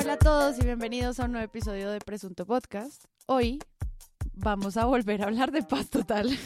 Hola a todos y bienvenidos a un nuevo episodio de Presunto Podcast. Hoy vamos a volver a hablar de paz total.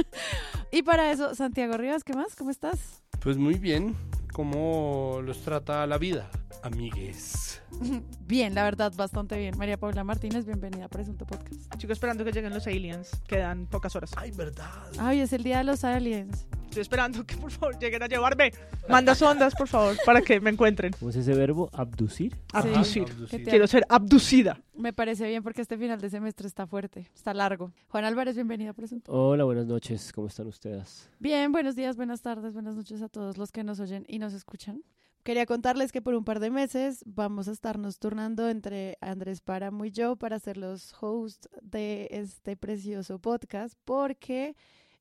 y para eso, Santiago Rivas, ¿qué más? ¿Cómo estás? Pues muy bien. ¿Cómo los trata la vida, amigues? Bien, la verdad, bastante bien. María Paula Martínez, bienvenida a Presunto Podcast. Chico, esperando que lleguen los aliens. Quedan pocas horas. Ay, verdad. Ay, es el día de los aliens. Estoy esperando que por favor lleguen a llevarme. Manda sondas, por favor, para que me encuentren. ¿Cómo es ese verbo? ¿Abducir? Abducir. ¿Qué te- Quiero ser abducida. Me parece bien porque este final de semestre está fuerte, está largo. Juan Álvarez, bienvenido a Presunto. Hola, buenas noches. ¿Cómo están ustedes? Bien, buenos días, buenas tardes, buenas noches a todos los que nos oyen y nos escuchan. Quería contarles que por un par de meses vamos a estarnos turnando entre Andrés Páramo y yo para ser los hosts de este precioso podcast porque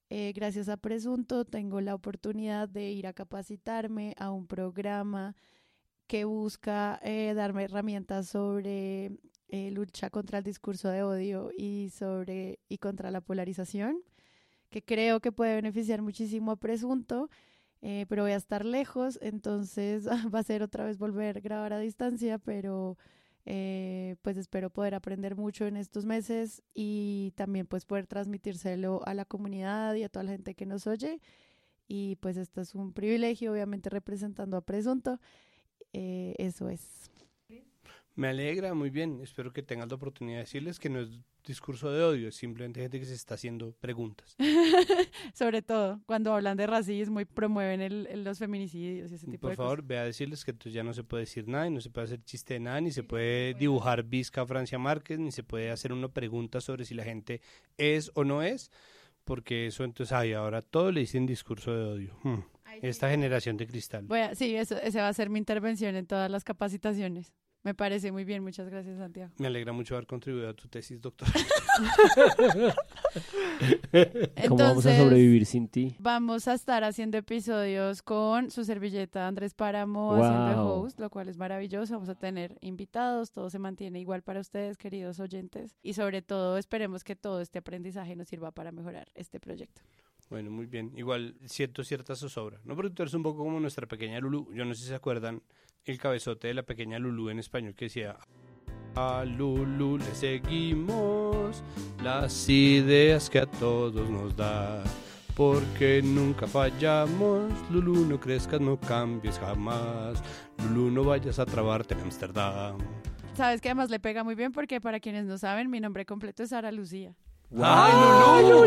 eh, gracias a Presunto tengo la oportunidad de ir a capacitarme a un programa que busca eh, darme herramientas sobre eh, lucha contra el discurso de odio y sobre y contra la polarización que creo que puede beneficiar muchísimo a Presunto, pero voy a estar lejos, entonces va a ser otra vez volver a grabar a distancia, pero eh, pues espero poder aprender mucho en estos meses y también pues poder transmitírselo a la comunidad y a toda la gente que nos oye. Y pues esto es un privilegio, obviamente representando a Presunto. Eh, eso es. Me alegra, muy bien. Espero que tengan la oportunidad de decirles que no es discurso de odio, es simplemente gente que se está haciendo preguntas. Sobre todo cuando hablan de racismo y promueven el- los feminicidios y ese tipo Por de favor, cosas. ve a decirles que entonces ya no se puede decir nada y no se puede hacer chiste de nada, ni se puede dibujar Vizca a Francia Márquez, ni se puede hacer una pregunta sobre si la gente es o no es, porque eso entonces, ay, ahora todo le dicen discurso de odio. Hmm. Esta generación de cristal. Sí, eso, esa va a ser mi intervención en todas las capacitaciones. Me parece muy bien, muchas gracias Santiago. Me alegra mucho haber contribuido a tu tesis, doctor. ¿Cómo vamos a sobrevivir sin ti? Vamos a estar haciendo episodios con su servilleta Andrés Páramo haciendo de Wow. host, lo cual es maravilloso. Vamos a tener invitados, todo se mantiene igual para ustedes, queridos oyentes. Y sobre todo, esperemos que todo este aprendizaje nos sirva para mejorar este proyecto. Bueno, muy bien. Igual siento cierta zozobra. No, porque tú eres un poco como nuestra pequeña Lulu. Yo no sé si se acuerdan el cabezote de la pequeña Lulu en español que decía a Lulu le seguimos las ideas que a todos nos da. Porque nunca fallamos, Lulu no crezcas, no cambies jamás, Lulu no vayas a trabarte en Amsterdam. Sabes que además le pega muy bien porque para quienes no saben, mi nombre completo es Sara Lucía. ¡Ay, Lulu!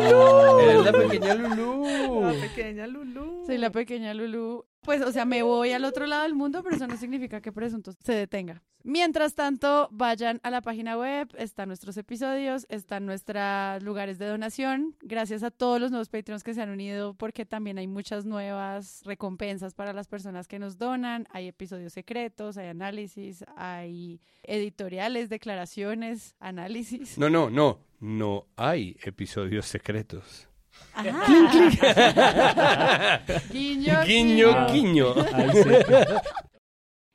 Eres la pequeña Lulu. La pequeña Lulu. Soy la pequeña Lulu. Pues, o sea, me voy al otro lado del mundo, pero eso no significa que Presunto se detenga. Mientras tanto, vayan a la página web, están nuestros episodios, están nuestros lugares de donación. Gracias a todos los nuevos Patreons que se han unido, porque también hay muchas nuevas recompensas para las personas que nos donan. Hay episodios secretos, hay análisis, hay editoriales, declaraciones, análisis. No, no, no. No hay episodios secretos. Ajá. guiño, Guiño, guiño. guiño. Ay, sí.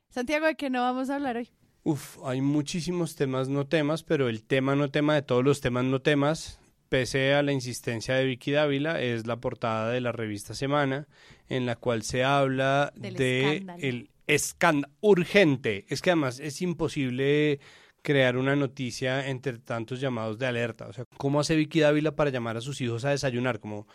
Santiago, ¿de qué no vamos a hablar hoy? Uf, hay muchísimos temas no temas, pero el tema no tema de todos los temas no temas, pese a la insistencia de Vicky Dávila, es la portada de la revista Semana, en la cual se habla Del de escándalo. el escándalo urgente. Es que además es imposible crear una noticia entre tantos llamados de alerta. O sea, ¿cómo hace Vicky Dávila para llamar a sus hijos a desayunar? Como,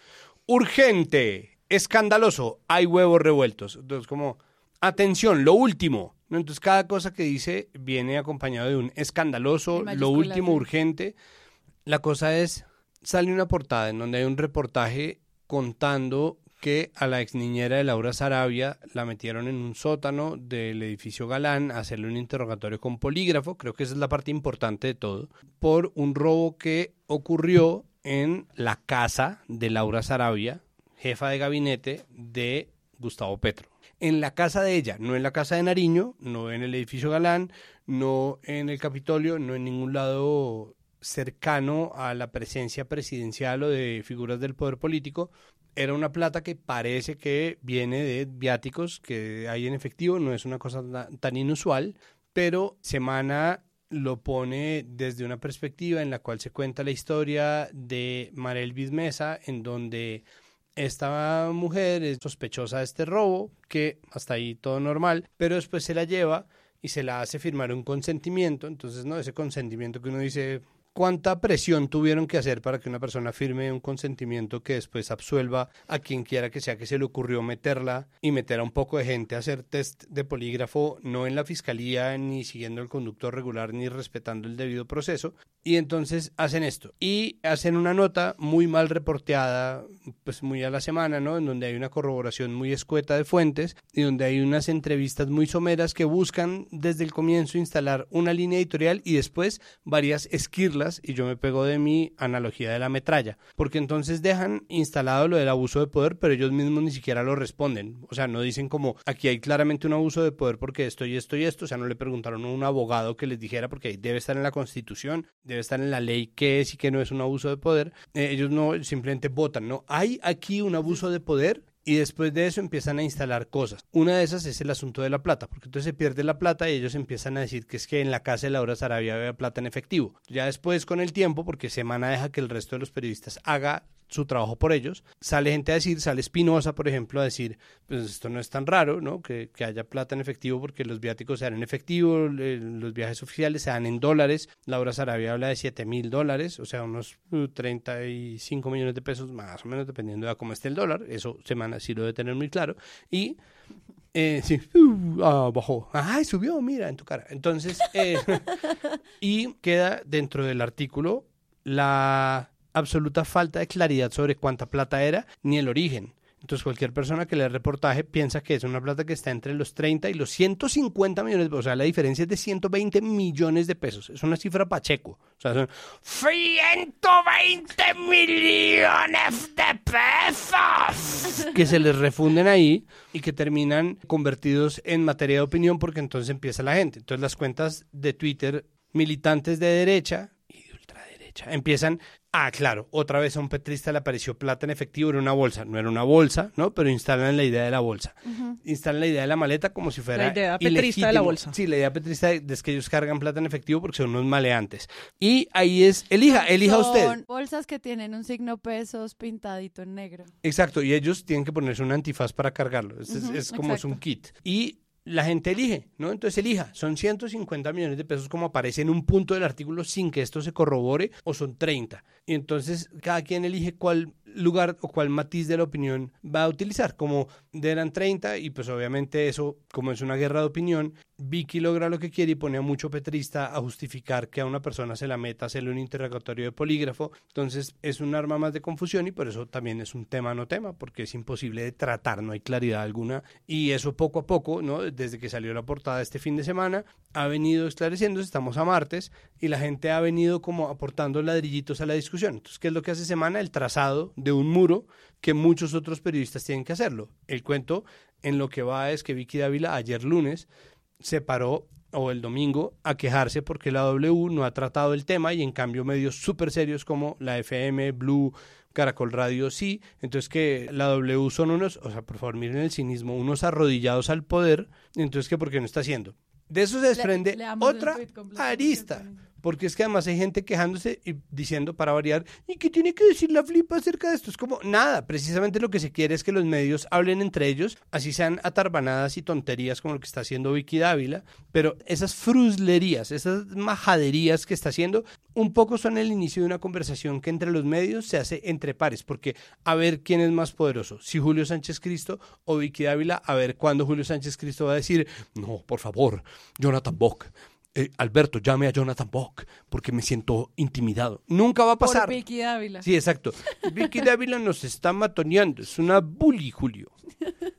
urgente, escandaloso, hay huevos revueltos. Entonces, como, atención, lo último. Entonces, cada cosa que dice viene acompañado de un escandaloso, lo último, sí. urgente. La cosa es, sale una portada en donde hay un reportaje contando que a la ex niñera de Laura Sarabia la metieron en un sótano del edificio Galán a hacerle un interrogatorio con polígrafo, creo que esa es la parte importante de todo, por un robo que ocurrió en la casa de Laura Sarabia, jefa de gabinete de Gustavo Petro. En la casa de ella, no en la casa de Nariño, no en el edificio Galán, no en el Capitolio, no en ningún lado cercano a la presencia presidencial o de figuras del poder político, era una plata que parece que viene de viáticos que hay en efectivo, no es una cosa ta- tan inusual, pero Semana lo pone desde una perspectiva en la cual se cuenta la historia de Marel Mesa, en donde esta mujer es sospechosa de este robo, que hasta ahí todo normal, pero después se la lleva y se la hace firmar un consentimiento, entonces no, ese consentimiento que uno dice, ¿Cuánta presión tuvieron que hacer para que una persona firme un consentimiento que después absuelva a quien quiera que sea que se le ocurrió meterla y meter a un poco de gente a hacer test de polígrafo, no en la fiscalía, ni siguiendo el conductor regular, ni respetando el debido proceso? Y entonces hacen esto. Y hacen una nota muy mal reporteada, pues muy a la semana, ¿no? En donde hay una corroboración muy escueta de fuentes y donde hay unas entrevistas muy someras que buscan desde el comienzo instalar una línea editorial y después varias esquirlas y yo me pego de mi analogía de la metralla, porque entonces dejan instalado lo del abuso de poder, pero ellos mismos ni siquiera lo responden, o sea, no dicen como aquí hay claramente un abuso de poder porque esto y esto y esto, o sea, no le preguntaron a un abogado que les dijera porque ahí debe estar en la constitución, debe estar en la ley qué es y qué no es un abuso de poder, eh, ellos no simplemente votan, no, hay aquí un abuso de poder y después de eso empiezan a instalar cosas. Una de esas es el asunto de la plata, porque entonces se pierde la plata y ellos empiezan a decir que es que en la casa de Laura Sarabia había plata en efectivo. Ya después con el tiempo, porque Semana deja que el resto de los periodistas haga su trabajo por ellos. Sale gente a decir, sale Espinosa, por ejemplo, a decir, pues esto no es tan raro, ¿no? Que, que haya plata en efectivo porque los viáticos se dan en efectivo, los viajes oficiales se dan en dólares. Laura Sarabia habla de 7 mil dólares, o sea, unos 35 uh, millones de pesos más o menos, dependiendo de cómo esté el dólar. Eso Semana sí lo debe tener muy claro. Y eh, uh, ah, bajó. Ay, subió, mira, en tu cara. Entonces, eh, y queda dentro del artículo la absoluta falta de claridad sobre cuánta plata era ni el origen. Entonces cualquier persona que lea el reportaje piensa que es una plata que está entre los 30 y los 150 millones, o sea, la diferencia es de 120 millones de pesos. Es una cifra pacheco. O sea, son 120 millones de pesos que se les refunden ahí y que terminan convertidos en materia de opinión porque entonces empieza la gente. Entonces las cuentas de Twitter militantes de derecha y de ultraderecha empiezan Ah, claro, otra vez a un petrista le apareció plata en efectivo en una bolsa. No era una bolsa, ¿no? Pero instalan la idea de la bolsa. Instalan la idea de la maleta como si fuera. La idea petrista de la bolsa. Sí, la idea petrista es que ellos cargan plata en efectivo porque son unos maleantes. Y ahí es, elija, elija usted. Son bolsas que tienen un signo pesos pintadito en negro. Exacto, y ellos tienen que ponerse un antifaz para cargarlo. Es, como es un kit. Y la gente elige, ¿no? Entonces elija, son 150 millones de pesos como aparece en un punto del artículo sin que esto se corrobore o son 30. Y entonces cada quien elige cuál lugar o cuál matiz de la opinión va a utilizar. Como eran 30 y pues obviamente eso, como es una guerra de opinión, Vicky logra lo que quiere y pone a mucho petrista a justificar que a una persona se la meta hacerle un interrogatorio de polígrafo. Entonces es un arma más de confusión y por eso también es un tema no tema, porque es imposible de tratar, no hay claridad alguna. Y eso poco a poco, ¿no? desde que salió la portada este fin de semana, ha venido esclareciéndose, estamos a martes, y la gente ha venido como aportando ladrillitos a la discusión. Entonces, ¿qué es lo que hace semana? El trazado de un muro que muchos otros periodistas tienen que hacerlo. El cuento en lo que va es que Vicky Dávila ayer lunes se paró o el domingo a quejarse porque la W no ha tratado el tema y en cambio medios súper serios como la FM, Blue, Caracol Radio sí, entonces que la W son unos, o sea, por favor miren el cinismo, unos arrodillados al poder, entonces que por qué no está haciendo. De eso se desprende otra arista. Porque es que además hay gente quejándose y diciendo para variar, ¿y qué tiene que decir la flipa acerca de esto? Es como, nada, precisamente lo que se quiere es que los medios hablen entre ellos, así sean atarbanadas y tonterías como lo que está haciendo Vicky Dávila, pero esas fruslerías, esas majaderías que está haciendo, un poco son el inicio de una conversación que entre los medios se hace entre pares, porque a ver quién es más poderoso, si Julio Sánchez Cristo o Vicky Dávila, a ver cuándo Julio Sánchez Cristo va a decir, no, por favor, Jonathan Bock, eh, Alberto, llame a Jonathan Bock porque me siento intimidado. Nunca va a pasar. Por Vicky Dávila. Sí, exacto. Vicky Dávila nos está matoneando. Es una bully, Julio.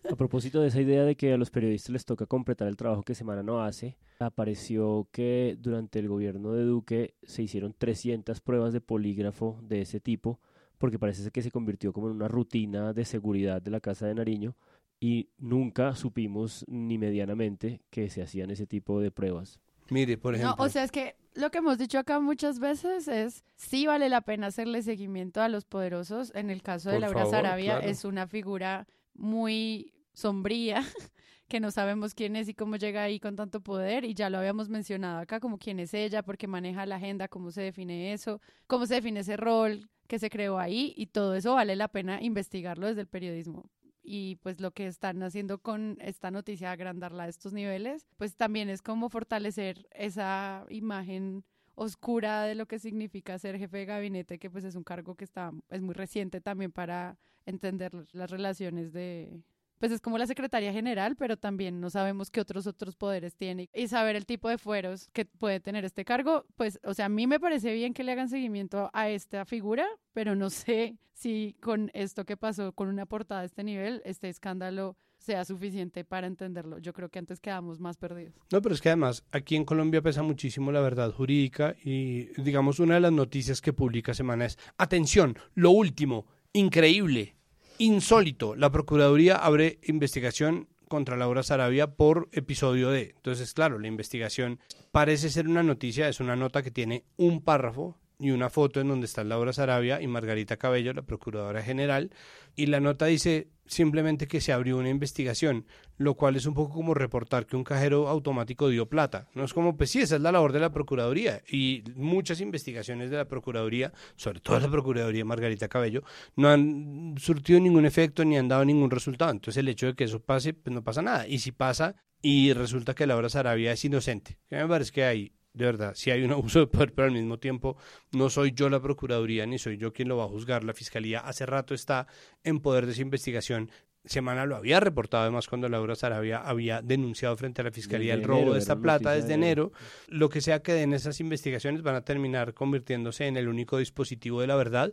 A propósito de esa idea de que a los periodistas les toca completar el trabajo que Semana no hace, apareció que durante el gobierno de Duque se hicieron 300 pruebas de polígrafo de ese tipo, porque parece que se convirtió como en una rutina de seguridad de la Casa de Nariño y nunca supimos ni medianamente que se hacían ese tipo de pruebas. Mire, por ejemplo. No, o sea, es que lo que hemos dicho acá muchas veces es, sí vale la pena hacerle seguimiento a los poderosos. En el caso de Laura Sarabia es una figura muy sombría, que no sabemos quién es y cómo llega ahí con tanto poder. Y ya lo habíamos mencionado acá, como quién es ella, porque maneja la agenda, cómo se define eso, cómo se define ese rol que se creó ahí. Y todo eso vale la pena investigarlo desde el periodismo y pues lo que están haciendo con esta noticia, agrandarla a estos niveles, pues también es como fortalecer esa imagen oscura de lo que significa ser jefe de gabinete, que pues es un cargo que está, es muy reciente también para entender las relaciones de, pues es como la secretaria general, pero también no sabemos qué otros otros poderes tiene y saber el tipo de fueros que puede tener este cargo, pues, o sea, a mí me parece bien que le hagan seguimiento a esta figura, pero no sé si con esto que pasó con una portada de este nivel, este escándalo sea suficiente para entenderlo. Yo creo que antes quedamos más perdidos. No, pero es que además aquí en Colombia pesa muchísimo la verdad jurídica y digamos una de las noticias que publica Semana es, atención, lo último, increíble, insólito, la Procuraduría abre investigación contra Laura Sarabia por episodio de. Entonces, claro, la investigación parece ser una noticia, es una nota que tiene un párrafo y una foto en donde está Laura Sarabia y Margarita Cabello, la Procuradora General, y la nota dice simplemente que se abrió una investigación, lo cual es un poco como reportar que un cajero automático dio plata. No es como, pues sí, esa es la labor de la Procuraduría y muchas investigaciones de la Procuraduría, sobre todo la Procuraduría Margarita Cabello, no han surtido ningún efecto ni han dado ningún resultado. Entonces el hecho de que eso pase, pues no pasa nada. Y si pasa y resulta que Laura Sarabia es inocente, que me parece que hay de verdad, si hay un abuso de poder, pero al mismo tiempo no soy yo la Procuraduría ni soy yo quien lo va a juzgar. La Fiscalía hace rato está en poder de esa investigación. Semana lo había reportado además cuando Laura Sarabia había denunciado frente a la Fiscalía el robo de esta plata desde enero. Lo que sea que den esas investigaciones van a terminar convirtiéndose en el único dispositivo de la verdad,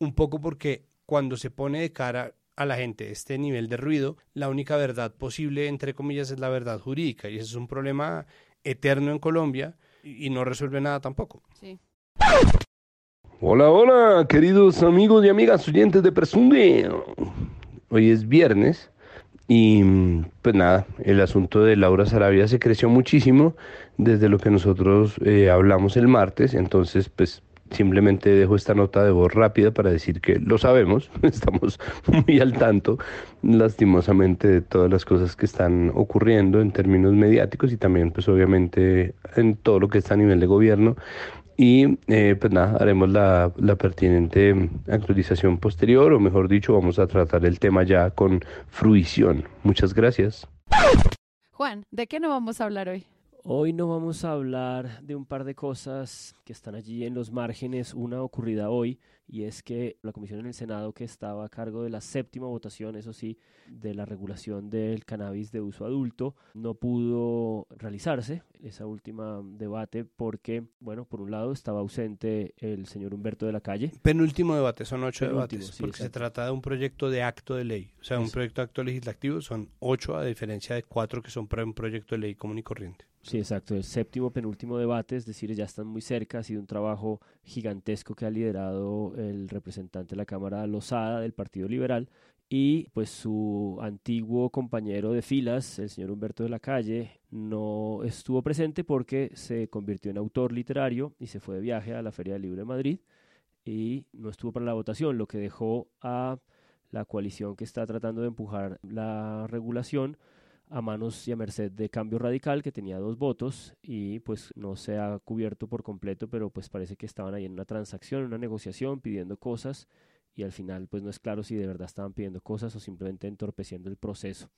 un poco porque cuando se pone de cara a la gente este nivel de ruido, la única verdad posible, entre comillas, es la verdad jurídica. Y ese es un problema eterno en Colombia y no resuelve nada tampoco. Sí. Hola, hola, queridos amigos y amigas oyentes de Presunde. Hoy es viernes y pues nada, el asunto de Laura Sarabia se creció muchísimo desde lo que nosotros eh, hablamos el martes, entonces pues Simplemente dejo esta nota de voz rápida para decir que lo sabemos, estamos muy al tanto, lastimosamente, de todas las cosas que están ocurriendo en términos mediáticos y también, pues obviamente, en todo lo que está a nivel de gobierno. Y eh, pues nada, haremos la, la pertinente actualización posterior, o mejor dicho, vamos a tratar el tema ya con fruición. Muchas gracias. Juan, ¿de qué no vamos a hablar hoy? Hoy no vamos a hablar de un par de cosas que están allí en los márgenes, una ocurrida hoy y es que la comisión en el Senado que estaba a cargo de la séptima votación, eso sí, de la regulación del cannabis de uso adulto, no pudo realizarse esa última debate porque, bueno, por un lado estaba ausente el señor Humberto de la Calle. Penúltimo debate, son ocho debates, porque se trata de un proyecto de acto de ley, o sea, un proyecto de acto legislativo son ocho a diferencia de cuatro que son para un proyecto de ley común y corriente. Sí, exacto. El séptimo, penúltimo debate, es decir, ya están muy cerca. Ha sido un trabajo gigantesco que ha liderado el representante de la Cámara Lozada del Partido Liberal y pues su antiguo compañero de filas, el señor Humberto de la Calle, no estuvo presente porque se convirtió en autor literario y se fue de viaje a la Feria del Libro de Madrid y no estuvo para la votación, lo que dejó a la coalición que está tratando de empujar la regulación a manos y a merced de Cambio Radical, que tenía dos votos y pues no se ha cubierto por completo, pero pues parece que estaban ahí en una transacción, en una negociación, pidiendo cosas y al final pues no es claro si de verdad estaban pidiendo cosas o simplemente entorpeciendo el proceso.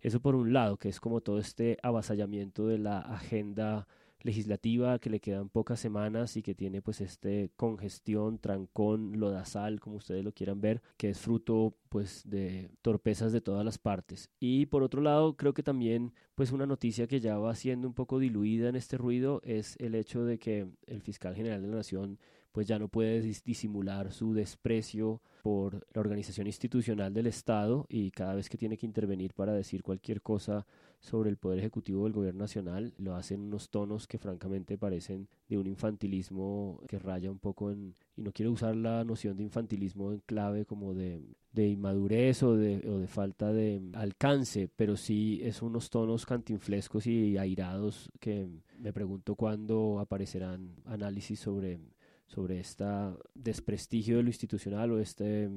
Eso por un lado, que es como todo este avasallamiento de la agenda legislativa que le quedan pocas semanas y que tiene pues este congestión, trancón, lodazal, como ustedes lo quieran ver, que es fruto pues de torpezas de todas las partes. Y por otro lado, creo que también pues una noticia que ya va siendo un poco diluida en este ruido es el hecho de que el fiscal general de la Nación pues ya no puede disimular su desprecio por la organización institucional del Estado y cada vez que tiene que intervenir para decir cualquier cosa sobre el Poder Ejecutivo del Gobierno Nacional, lo hace en unos tonos que francamente parecen de un infantilismo que raya un poco en, y no quiero usar la noción de infantilismo en clave como de, de inmadurez o de, o de falta de alcance, pero sí es unos tonos cantinflescos y airados que me pregunto cuándo aparecerán análisis sobre sobre este desprestigio de lo institucional o este,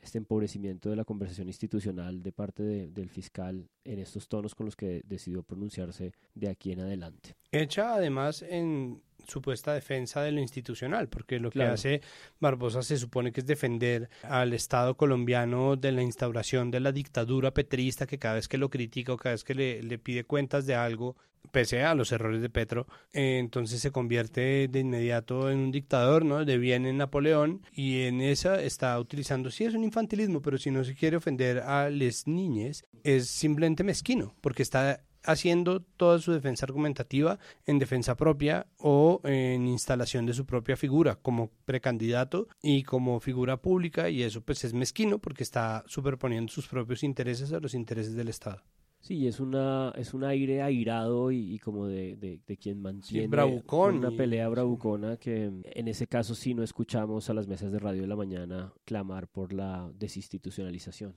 este empobrecimiento de la conversación institucional de parte del fiscal en estos tonos con los que decidió pronunciarse de aquí en adelante. Hecha además en supuesta defensa de lo institucional, porque lo que Claro. hace Barbosa se supone que es defender al Estado colombiano de la instauración de la dictadura petrista, que cada vez que lo critica o cada vez que le, le pide cuentas de algo, pese a los errores de Petro, eh, entonces se convierte de inmediato en un dictador, ¿no? De bien en Napoleón y en esa está utilizando, sí es un infantilismo, pero si no se quiere ofender a las niñas, es simplemente mezquino, porque está haciendo toda su defensa argumentativa en defensa propia o en instalación de su propia figura como precandidato y como figura pública y eso pues es mezquino porque está superponiendo sus propios intereses a los intereses del Estado. Sí, es una es un aire airado y, y como de, de, de quien mantiene bravucón una pelea bravucona que en ese caso sí no escuchamos a las mesas de radio de la mañana clamar por la desinstitucionalización.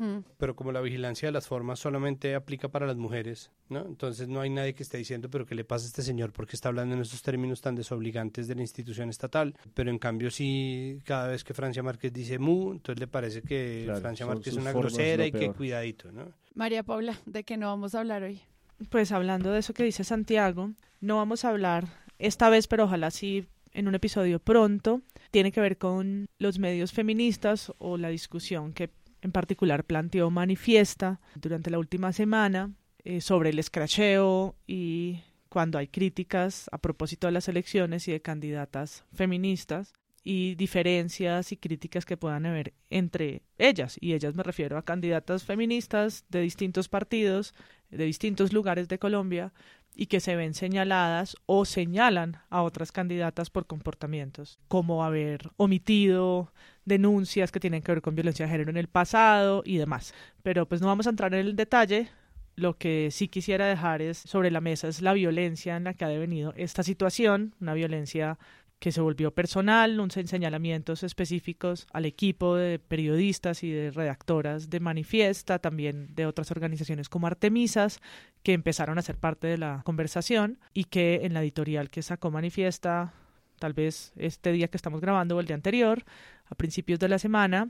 Mm. Pero como la vigilancia de las formas solamente aplica para las mujeres, ¿no? Entonces no hay nadie que esté diciendo, pero ¿qué le pasa a este señor? porque está hablando en estos términos tan desobligantes de la institución estatal? Pero en cambio sí, cada vez que Francia Márquez dice mu, entonces le parece que Claro, Francia Márquez es una grosera y que cuidadito, ¿no? María Paula, ¿de qué no vamos a hablar hoy? Pues hablando de eso que dice Santiago, no vamos a hablar esta vez, pero ojalá sí en un episodio pronto. Tiene que ver con los medios feministas o la discusión que en particular planteó Manifiesta durante la última semana eh, sobre el escracheo y cuando hay críticas a propósito de las elecciones y de candidatas feministas y diferencias y críticas que puedan haber entre ellas. Y ellas me refiero a candidatas feministas de distintos partidos, de distintos lugares de Colombia, y que se ven señaladas o señalan a otras candidatas por comportamientos, como haber omitido denuncias que tienen que ver con violencia de género en el pasado y demás. Pero pues no vamos a entrar en el detalle. Lo que sí quisiera dejar es sobre la mesa es la violencia en la que ha devenido esta situación, una violencia que se volvió personal, unos señalamientos específicos al equipo de periodistas y de redactoras de Manifiesta, también de otras organizaciones como Artemisas, que empezaron a ser parte de la conversación y que en la editorial que sacó Manifiesta, tal vez este día que estamos grabando o el día anterior, a principios de la semana,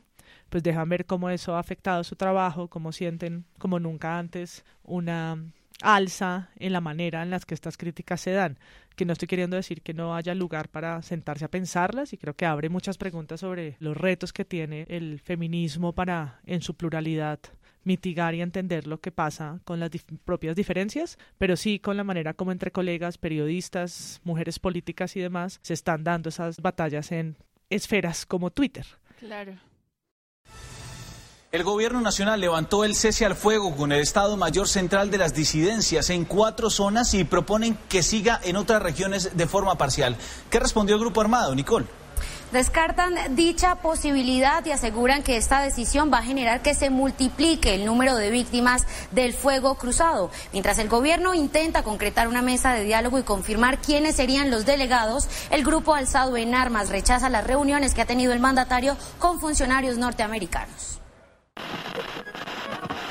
pues dejan ver cómo eso ha afectado su trabajo, cómo sienten como nunca antes una alza en la manera en las que estas críticas se dan, que no estoy queriendo decir que no haya lugar para sentarse a pensarlas y creo que abre muchas preguntas sobre los retos que tiene el feminismo para en su pluralidad mitigar y entender lo que pasa con las propias diferencias, pero sí con la manera como entre colegas, periodistas, mujeres políticas y demás se están dando esas batallas en esferas como Twitter. Claro. El gobierno nacional levantó el cese al fuego con el Estado Mayor Central de las disidencias en cuatro zonas y proponen que siga en otras regiones de forma parcial. ¿Qué respondió el Grupo Armado, Nicole? Descartan dicha posibilidad y aseguran que esta decisión va a generar que se multiplique el número de víctimas del fuego cruzado. Mientras el gobierno intenta concretar una mesa de diálogo y confirmar quiénes serían los delegados, el grupo alzado en armas rechaza las reuniones que ha tenido el mandatario con funcionarios norteamericanos.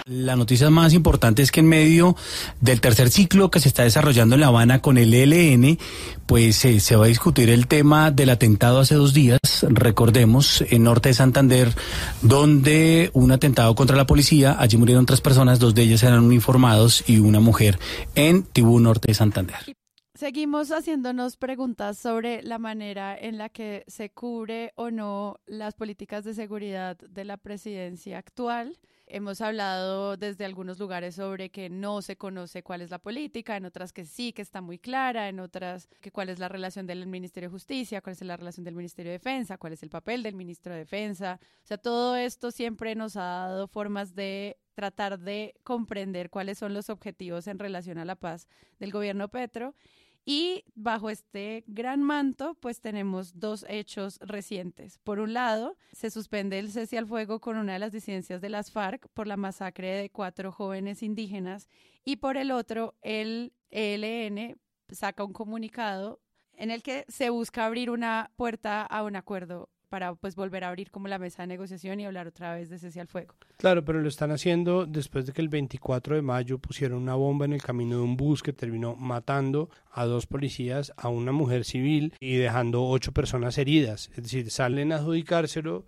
La noticia más importante es que en medio del tercer ciclo que se está desarrollando en La Habana con el ELN, pues eh, se va a discutir el tema del atentado hace dos días, recordemos, en norte de Santander, donde un atentado contra la policía, allí murieron tres personas, dos de ellas eran uniformados y una mujer en Tibú, norte de Santander. Seguimos haciéndonos preguntas sobre la manera en la que se cubre o no las políticas de seguridad de la presidencia actual. Hemos hablado desde algunos lugares sobre que no se conoce cuál es la política, en otras que sí, que está muy clara, en otras que cuál es la relación del Ministerio de Justicia, cuál es la relación del Ministerio de Defensa, cuál es el papel del Ministro de Defensa. O sea, todo esto siempre nos ha dado formas de tratar de comprender cuáles son los objetivos en relación a la paz del gobierno Petro. Y bajo este gran manto, pues tenemos dos hechos recientes. Por un lado, se suspende el cese al fuego con una de las disidencias de las FARC por la masacre de cuatro jóvenes indígenas. Y por el otro, el ELN saca un comunicado en el que se busca abrir una puerta a un acuerdo para pues volver a abrir como la mesa de negociación y hablar otra vez de cese al fuego. Claro, pero lo están haciendo después de que el 24 de mayo pusieron una bomba en el camino de un bus que terminó matando a dos policías, a una mujer civil y dejando ocho personas heridas. Es decir, salen a adjudicárselo,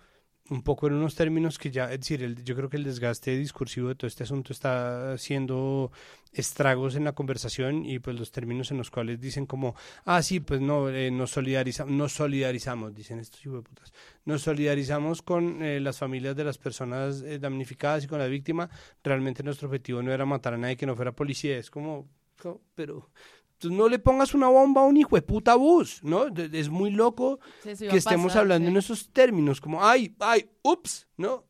un poco en unos términos que ya, es decir, el, yo creo que el desgaste discursivo de todo este asunto está haciendo estragos en la conversación y pues los términos en los cuales dicen como, ah, sí, pues no, eh, nos, solidarizamos, nos solidarizamos, dicen estos putas, nos solidarizamos con eh, las familias de las personas eh, damnificadas y con la víctima, realmente nuestro objetivo no era matar a nadie que no fuera policía, es como, pero no le pongas una bomba a un hijo de puta bus, ¿no? Es muy loco que estemos hablando en esos términos, como, ay, ay, ups, ¿no?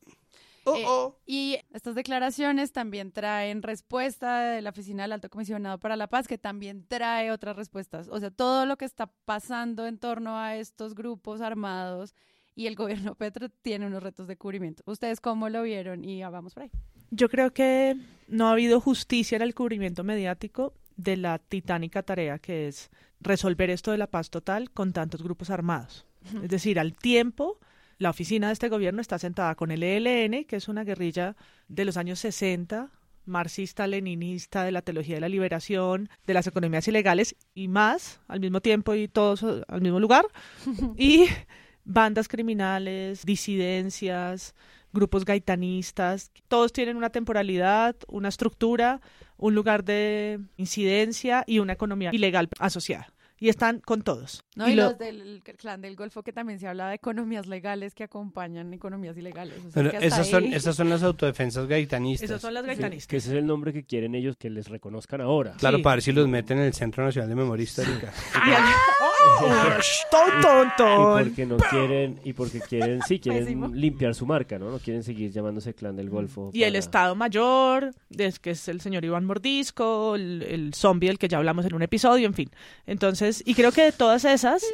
Oh, eh, oh. y estas declaraciones también traen respuesta de la Oficina del Alto Comisionado para la Paz, que también trae otras respuestas. O sea, todo lo que está pasando en torno a estos grupos armados y el gobierno Petro tiene unos retos de cubrimiento. ¿Ustedes cómo lo vieron? Y vamos por ahí. Yo creo que no ha habido justicia en el cubrimiento mediático de la titánica tarea que es resolver esto de la paz total con tantos grupos armados. Es decir, al tiempo, la oficina de este gobierno está sentada con el ELN, que es una guerrilla de los años 60, marxista, leninista, de la teología de la liberación, de las economías ilegales y más al mismo tiempo y todos al mismo lugar. y bandas criminales, disidencias, grupos gaitanistas, todos tienen una temporalidad, una estructura, un lugar de incidencia y una economía ilegal asociada y están con todos. No, y, los del clan del Golfo que también se habla de economías legales que acompañan economías ilegales. esas, son, esas son las autodefensas gaitanistas. Esas son las gaitanistas. que ese es el nombre que quieren ellos que les reconozcan ahora. Claro, para ver si los meten en el Centro Nacional de Memoria Histórica. y porque no quieren, y porque quieren, sí, quieren limpiar su marca, ¿no? No quieren seguir llamándose clan del Golfo. Y el Estado Mayor, es, que es el señor Iván Mordisco, el, el zombie del que ya hablamos en un episodio, en fin. Entonces, y creo que de todas esas,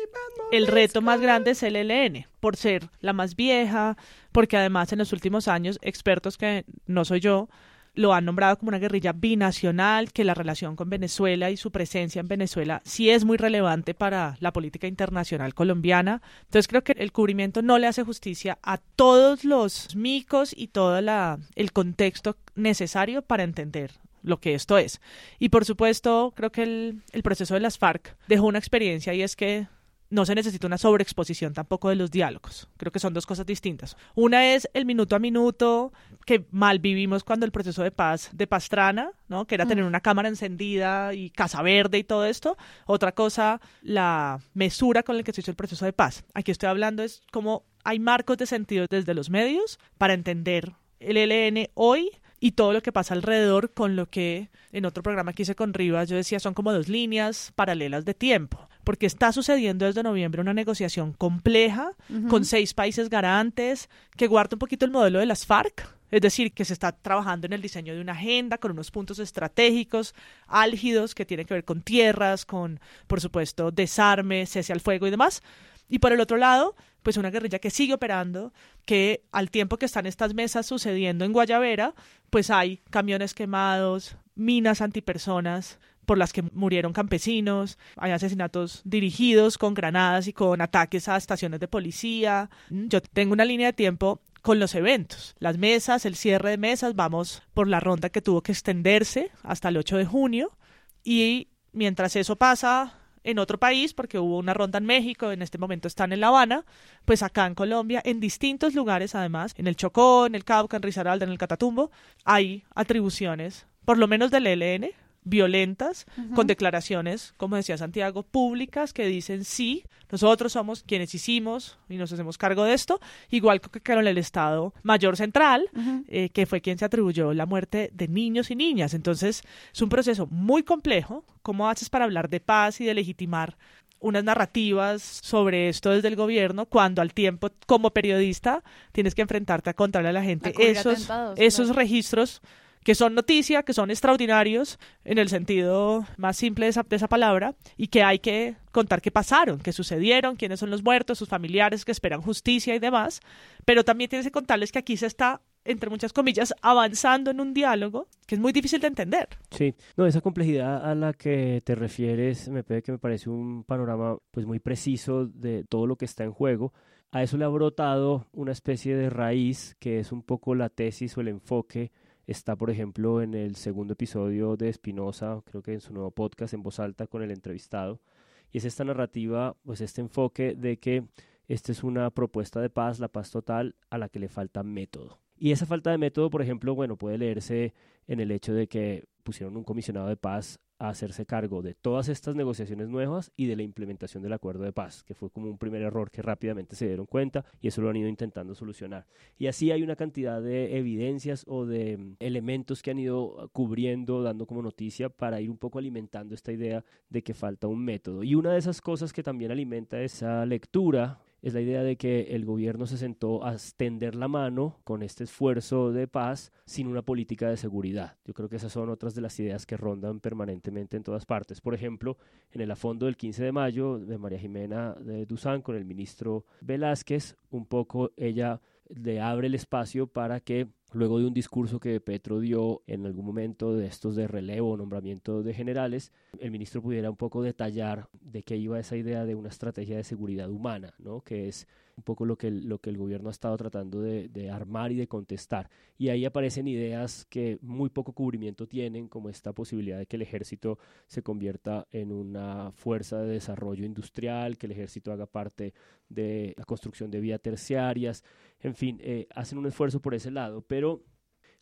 el reto más grande es el LN, por ser la más vieja, porque además en los últimos años, expertos que no soy yo, lo han nombrado como una guerrilla binacional, que la relación con Venezuela y su presencia en Venezuela sí es muy relevante para la política internacional colombiana. Entonces creo que el cubrimiento no le hace justicia a todos los micos y todo la, el contexto necesario para entender lo que esto es. Y por supuesto, creo que el, el proceso de las FARC dejó una experiencia y es que no se necesita una sobreexposición tampoco de los diálogos. Creo que son dos cosas distintas. Una es el minuto a minuto que mal vivimos cuando el proceso de paz de Pastrana, ¿no? Que era tener mm. una cámara encendida y casa verde y todo esto. Otra cosa, la mesura con la que se hizo el proceso de paz. Aquí estoy hablando es como hay marcos de sentido desde los medios para entender el ELN hoy y todo lo que pasa alrededor con lo que en otro programa que hice con Rivas yo decía son como dos líneas paralelas de tiempo, porque está sucediendo desde noviembre una negociación compleja con seis países garantes que guarda un poquito el modelo de las FARC, es decir, que se está trabajando en el diseño de una agenda con unos puntos estratégicos álgidos que tienen que ver con tierras, con, por supuesto, desarme, cese al fuego y demás. Y por el otro lado, pues una guerrilla que sigue operando, que al tiempo que están estas mesas sucediendo en Guayavera, pues hay camiones quemados, minas antipersonas por las que murieron campesinos, hay asesinatos dirigidos con granadas y con ataques a estaciones de policía. Yo tengo una línea de tiempo con los eventos, las mesas, el cierre de mesas, vamos por la ronda que tuvo que extenderse hasta el 8 de junio y mientras eso pasa, en otro país, porque hubo una ronda en México, en este momento están en La Habana, pues acá en Colombia, en distintos lugares además, en el Chocó, en el Cauca, en Risaralda, en el Catatumbo, hay atribuciones, por lo menos del ELN, violentas, con declaraciones, como decía Santiago, públicas que dicen sí, nosotros somos quienes hicimos y nos hacemos cargo de esto, igual que con el Estado Mayor Central, eh, que fue quien se atribuyó la muerte de niños y niñas. Entonces, es un proceso muy complejo. ¿Cómo haces para hablar de paz y de legitimar unas narrativas sobre esto desde el gobierno cuando al tiempo como periodista tienes que enfrentarte a contarle a la gente esos, esos registros que son noticia, que son extraordinarios en el sentido más simple de esa, palabra y que hay que contar qué pasaron, qué sucedieron, quiénes son los muertos, sus familiares que esperan justicia y demás, pero también tienes que contarles que aquí se está entre muchas comillas, avanzando en un diálogo que es muy difícil de entender. Sí, no, esa complejidad a la que te refieres me parece que me parece un panorama pues muy preciso de todo lo que está en juego. A eso le ha brotado una especie de raíz que es un poco la tesis o el enfoque Está, por ejemplo, en el segundo episodio de Espinosa, creo que en su nuevo podcast en voz alta con el entrevistado. Y es esta narrativa, pues este enfoque de que esta es una propuesta de paz, la paz total, a la que le falta método. Y esa falta de método, por ejemplo, bueno, puede leerse en el hecho de que pusieron un comisionado de paz a hacerse cargo de todas estas negociaciones nuevas y de la implementación del acuerdo de paz, que fue como un primer error que rápidamente se dieron cuenta y eso lo han ido intentando solucionar. Y así hay una cantidad de evidencias o de mm, elementos que han ido cubriendo, dando como noticia para ir un poco alimentando esta idea de que falta un método. Y una de esas cosas que también alimenta esa lectura es la idea de que el gobierno se sentó a extender la mano con este esfuerzo de paz sin una política de seguridad. Yo creo que esas son otras de las ideas que rondan permanentemente en todas partes. Por ejemplo, en el afondo del 15 de mayo de María Jimena de Duzán con el ministro Velázquez, un poco ella le abre el espacio para que luego de un discurso que Petro dio en algún momento de estos de relevo nombramiento de generales, el ministro pudiera un poco detallar de qué iba esa idea de una estrategia de seguridad humana, ¿no? que es un poco lo que el, lo que el gobierno ha estado tratando de, armar y de contestar. Y ahí aparecen ideas que muy poco cubrimiento tienen, como esta posibilidad de que el ejército se convierta en una fuerza de desarrollo industrial, que el ejército haga parte de la construcción de vías terciarias, en fin, eh, hacen un esfuerzo por ese lado, pero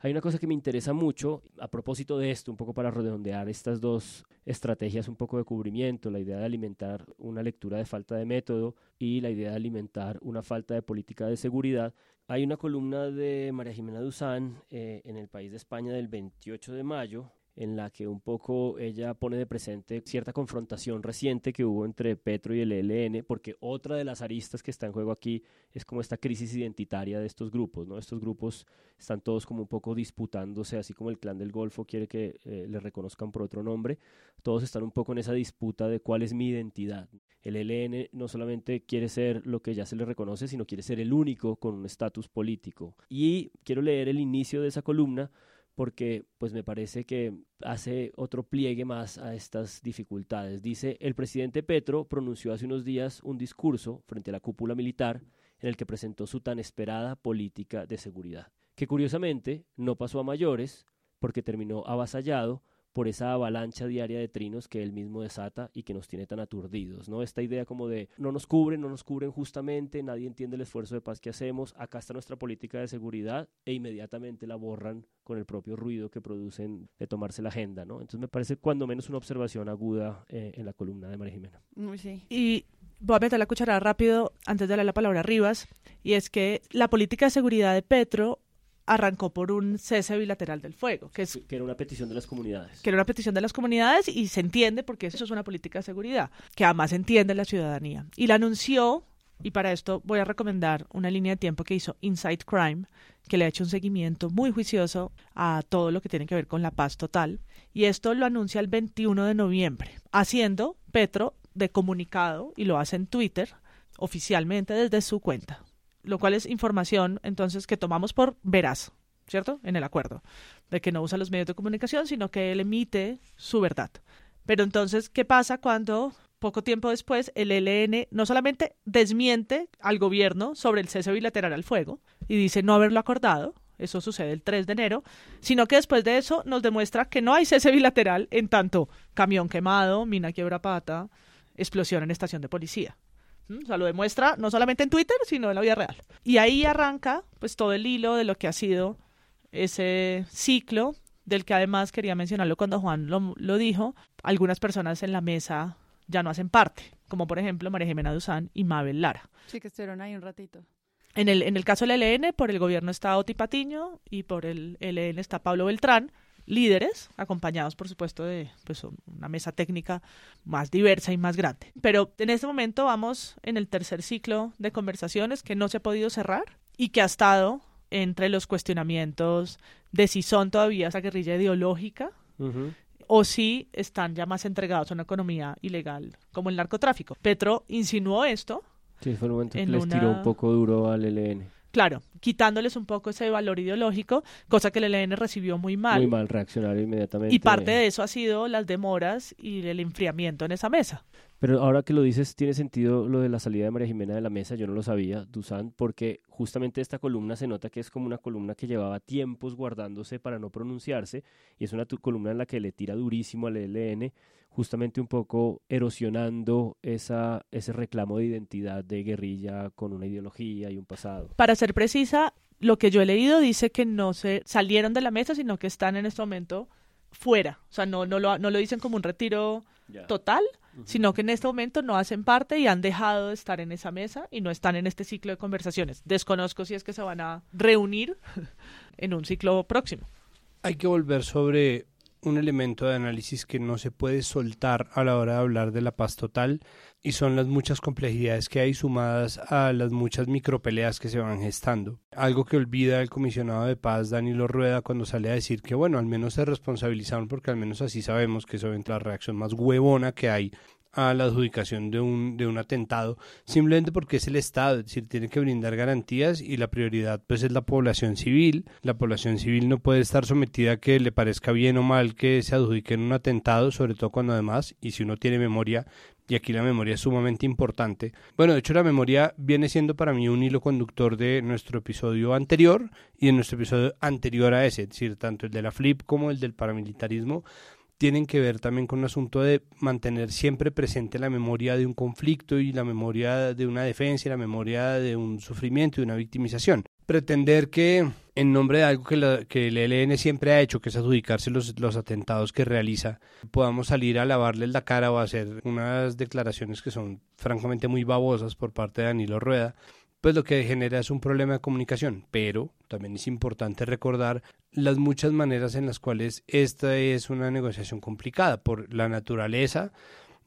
hay una cosa que me interesa mucho a propósito de esto, un poco para redondear estas dos estrategias, un poco de cubrimiento, la idea de alimentar una lectura de falta de método y la idea de alimentar una falta de política de seguridad. Hay una columna de María Jimena Duzán eh, en el País de España del 28 de mayo en la que un poco ella pone de presente cierta confrontación reciente que hubo entre Petro y el ELN, porque otra de las aristas que está en juego aquí es como esta crisis identitaria de estos grupos, ¿no? Estos grupos están todos como un poco disputándose, así como el clan del Golfo quiere que eh, le reconozcan por otro nombre, todos están un poco en esa disputa de cuál es mi identidad. El ELN no solamente quiere ser lo que ya se le reconoce, sino quiere ser el único con un estatus político. Y quiero leer el inicio de esa columna porque pues me parece que hace otro pliegue más a estas dificultades. Dice, el presidente Petro pronunció hace unos días un discurso frente a la cúpula militar en el que presentó su tan esperada política de seguridad, que curiosamente no pasó a mayores porque terminó avasallado por esa avalancha diaria de trinos que él mismo desata y que nos tiene tan aturdidos, ¿no? Esta idea como de no nos cubren, no nos cubren justamente, nadie entiende el esfuerzo de paz que hacemos, acá está nuestra política de seguridad e inmediatamente la borran con el propio ruido que producen de tomarse la agenda, ¿no? Entonces me parece cuando menos una observación aguda eh, en la columna de María Jimena. Sí. Y voy a meter la cucharada rápido antes de darle la palabra a Rivas, y es que la política de seguridad de Petro arrancó por un cese bilateral del fuego, que, es, que era una petición de las comunidades. Que era una petición de las comunidades y se entiende porque eso es una política de seguridad, que además entiende la ciudadanía. Y la anunció, y para esto voy a recomendar una línea de tiempo que hizo Inside Crime, que le ha hecho un seguimiento muy juicioso a todo lo que tiene que ver con la paz total. Y esto lo anuncia el 21 de noviembre, haciendo Petro de comunicado, y lo hace en Twitter, oficialmente desde su cuenta lo cual es información entonces que tomamos por veraz, ¿cierto? En el acuerdo, de que no usa los medios de comunicación, sino que él emite su verdad. Pero entonces, ¿qué pasa cuando poco tiempo después el ELN no solamente desmiente al gobierno sobre el cese bilateral al fuego y dice no haberlo acordado, eso sucede el 3 de enero, sino que después de eso nos demuestra que no hay cese bilateral en tanto camión quemado, mina quiebra pata, explosión en estación de policía. O sea, lo demuestra no solamente en Twitter, sino en la vida real. Y ahí arranca pues todo el hilo de lo que ha sido ese ciclo, del que además quería mencionarlo cuando Juan lo, lo dijo, algunas personas en la mesa ya no hacen parte, como por ejemplo María Jimena Duzán y Mabel Lara. Sí, que estuvieron ahí un ratito. En el, en el caso del ELN, por el gobierno está Oti Patiño y por el ELN está Pablo Beltrán, líderes, acompañados por supuesto de pues, una mesa técnica más diversa y más grande. Pero en este momento vamos en el tercer ciclo de conversaciones que no se ha podido cerrar y que ha estado entre los cuestionamientos de si son todavía esa guerrilla ideológica o si están ya más entregados a una economía ilegal como el narcotráfico. Petro insinuó esto. Sí, fue el momento que les tiró un poco duro al ELN claro, quitándoles un poco ese valor ideológico, cosa que el ELN recibió muy mal. Muy mal, reaccionaron inmediatamente. Y parte de eso ha sido las demoras y el enfriamiento en esa mesa. Pero ahora que lo dices, tiene sentido lo de la salida de María Jimena de la mesa, yo no lo sabía, Dusan, porque justamente esta columna se nota que es como una columna que llevaba tiempos guardándose para no pronunciarse, y es una columna en la que le tira durísimo al ELN, justamente un poco erosionando esa, ese reclamo de identidad de guerrilla con una ideología y un pasado. Para ser precisa, lo que yo he leído dice que no se salieron de la mesa, sino que están en este momento fuera. O sea, no, no, lo, no lo dicen como un retiro total, sino que en este momento no hacen parte y han dejado de estar en esa mesa y no están en este ciclo de conversaciones. Desconozco si es que se van a reunir en un ciclo próximo. Hay que volver sobre un elemento de análisis que no se puede soltar a la hora de hablar de la paz total y son las muchas complejidades que hay sumadas a las muchas micropeleas que se van gestando. Algo que olvida el comisionado de paz Danilo Rueda cuando sale a decir que bueno, al menos se responsabilizaron porque al menos así sabemos que eso es la reacción más huevona que hay a la adjudicación de un, de un atentado, simplemente porque es el Estado, es decir, tiene que brindar garantías y la prioridad pues es la población civil. La población civil no puede estar sometida a que le parezca bien o mal que se adjudique en un atentado, sobre todo cuando además, y si uno tiene memoria, y aquí la memoria es sumamente importante. Bueno, de hecho la memoria viene siendo para mí un hilo conductor de nuestro episodio anterior y de nuestro episodio anterior a ese, es decir, tanto el de la FLIP como el del paramilitarismo tienen que ver también con un asunto de mantener siempre presente la memoria de un conflicto y la memoria de una defensa y la memoria de un sufrimiento y una victimización. Pretender que en nombre de algo que, que el ELN siempre ha hecho, que es adjudicarse los, atentados que realiza, podamos salir a lavarle la cara o hacer unas declaraciones que son francamente muy babosas por parte de Danilo Rueda, pues lo que genera es un problema de comunicación, pero también es importante recordar las muchas maneras en las cuales esta es una negociación complicada por la naturaleza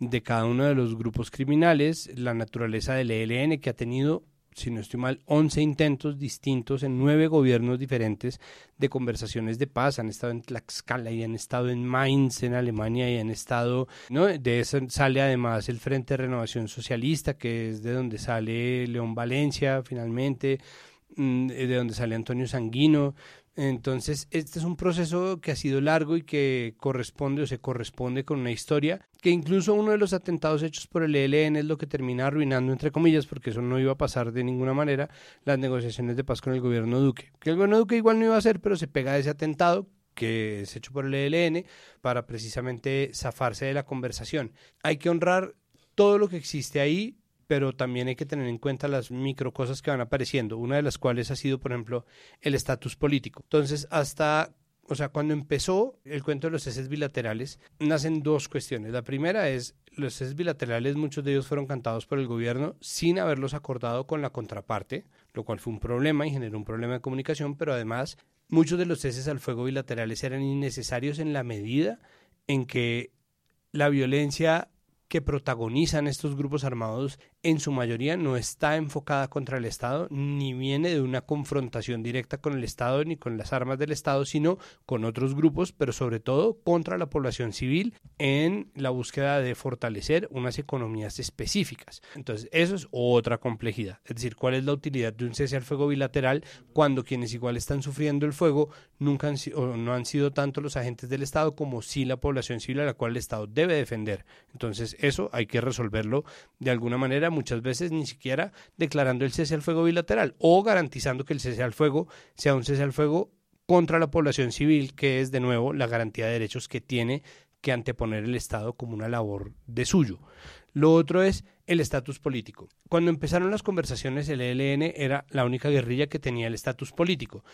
de cada uno de los grupos criminales, la naturaleza del ELN que ha tenido si no estoy mal, 11 intentos distintos en nueve gobiernos diferentes de conversaciones de paz. Han estado en Tlaxcala y han estado en Mainz, en Alemania, y han estado, ¿no? De eso sale además el Frente de Renovación Socialista, que es de donde sale León Valencia, finalmente, mm, de donde sale Antonio Sanguino. Entonces, este es un proceso que ha sido largo y que corresponde o se corresponde con una historia que incluso uno de los atentados hechos por el ELN es lo que termina arruinando, entre comillas, porque eso no iba a pasar de ninguna manera, las negociaciones de paz con el gobierno Duque. Que el gobierno Duque igual no iba a hacer, pero se pega a ese atentado que es hecho por el ELN para precisamente zafarse de la conversación. Hay que honrar todo lo que existe ahí, pero también hay que tener en cuenta las micro cosas que van apareciendo, una de las cuales ha sido, por ejemplo, el estatus político. Entonces, hasta o sea, cuando empezó el cuento de los ceses bilaterales, nacen dos cuestiones. La primera es, los ceses bilaterales, muchos de ellos fueron cantados por el gobierno sin haberlos acordado con la contraparte, lo cual fue un problema y generó un problema de comunicación, pero además muchos de los ceses al fuego bilaterales eran innecesarios en la medida en que la violencia que protagonizan estos grupos armados en su mayoría no está enfocada contra el Estado, ni viene de una confrontación directa con el Estado ni con las armas del Estado, sino con otros grupos, pero sobre todo contra la población civil en la búsqueda de fortalecer unas economías específicas. Entonces, eso es otra complejidad. Es decir, ¿cuál es la utilidad de un cese al fuego bilateral cuando quienes igual están sufriendo el fuego nunca han, o no han sido tanto los agentes del Estado como sí la población civil a la cual el Estado debe defender? Entonces, eso hay que resolverlo de alguna manera muchas veces ni siquiera declarando el cese al fuego bilateral o garantizando que el cese al fuego sea un cese al fuego contra la población civil, que es de nuevo la garantía de derechos que tiene que anteponer el Estado como una labor de suyo. Lo otro es el estatus político. Cuando empezaron las conversaciones, el ELN era la única guerrilla que tenía el estatus político,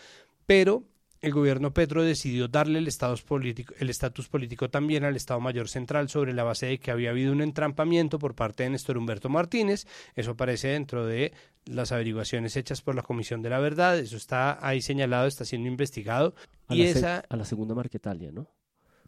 pero el gobierno Petro decidió darle el estatus político, el estatus político también al Estado Mayor Central sobre la base de que había habido un entrampamiento por parte de Néstor Humberto Martínez. Eso aparece dentro de las averiguaciones hechas por la Comisión de la Verdad. Eso está ahí señalado, está siendo investigado. A, y la, esa... a la segunda Marquetalia, ¿no?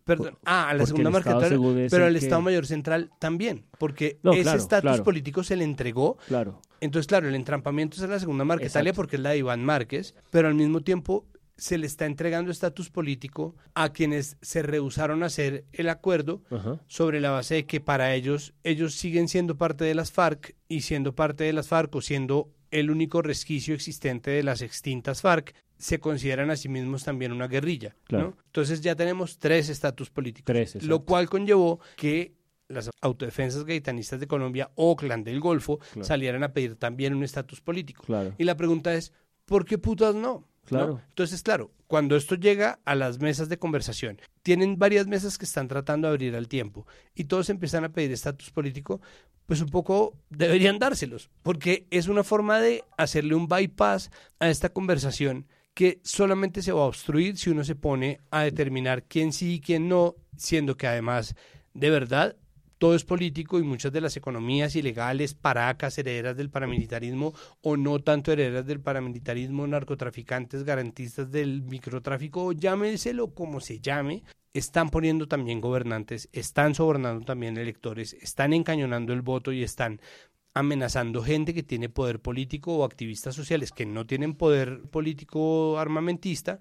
Perdón, ah, a la segunda Marquetalia, pero al Estado Mayor Central también, porque No, ese estatus claro. político se le entregó Claro. entonces, claro, el entrampamiento es en la segunda Marquetalia Exacto. porque es la de Iván Márquez, pero al mismo tiempo se le está entregando estatus político a quienes se rehusaron a hacer el acuerdo Ajá. sobre la base de que para ellos, ellos siguen siendo parte de las FARC y siendo parte de las FARC o siendo el único resquicio existente de las extintas FARC, se consideran a sí mismos también una guerrilla. ¿no? Claro. Entonces ya tenemos tres estatus políticos, Tres, lo cual conllevó que las autodefensas gaitanistas de Colombia o Clan del Golfo Claro. salieran a pedir también un estatus político. Claro. Y la pregunta es, ¿por qué putas no? Entonces, claro, cuando esto llega a las mesas de conversación, tienen varias mesas que están tratando de abrir al tiempo y todos empiezan a pedir estatus político, pues un poco deberían dárselos, porque es una forma de hacerle un bypass a esta conversación que solamente se va a obstruir si uno se pone a determinar quién sí y quién no, siendo que además, de verdad, todo es político y muchas de las economías ilegales, paracas, herederas del paramilitarismo o no tanto herederas del paramilitarismo, narcotraficantes, garantistas del microtráfico, llámenselo como se llame, están poniendo también gobernantes, están sobornando también electores, están encañonando el voto y están amenazando gente que tiene poder político o activistas sociales que no tienen poder político armamentista,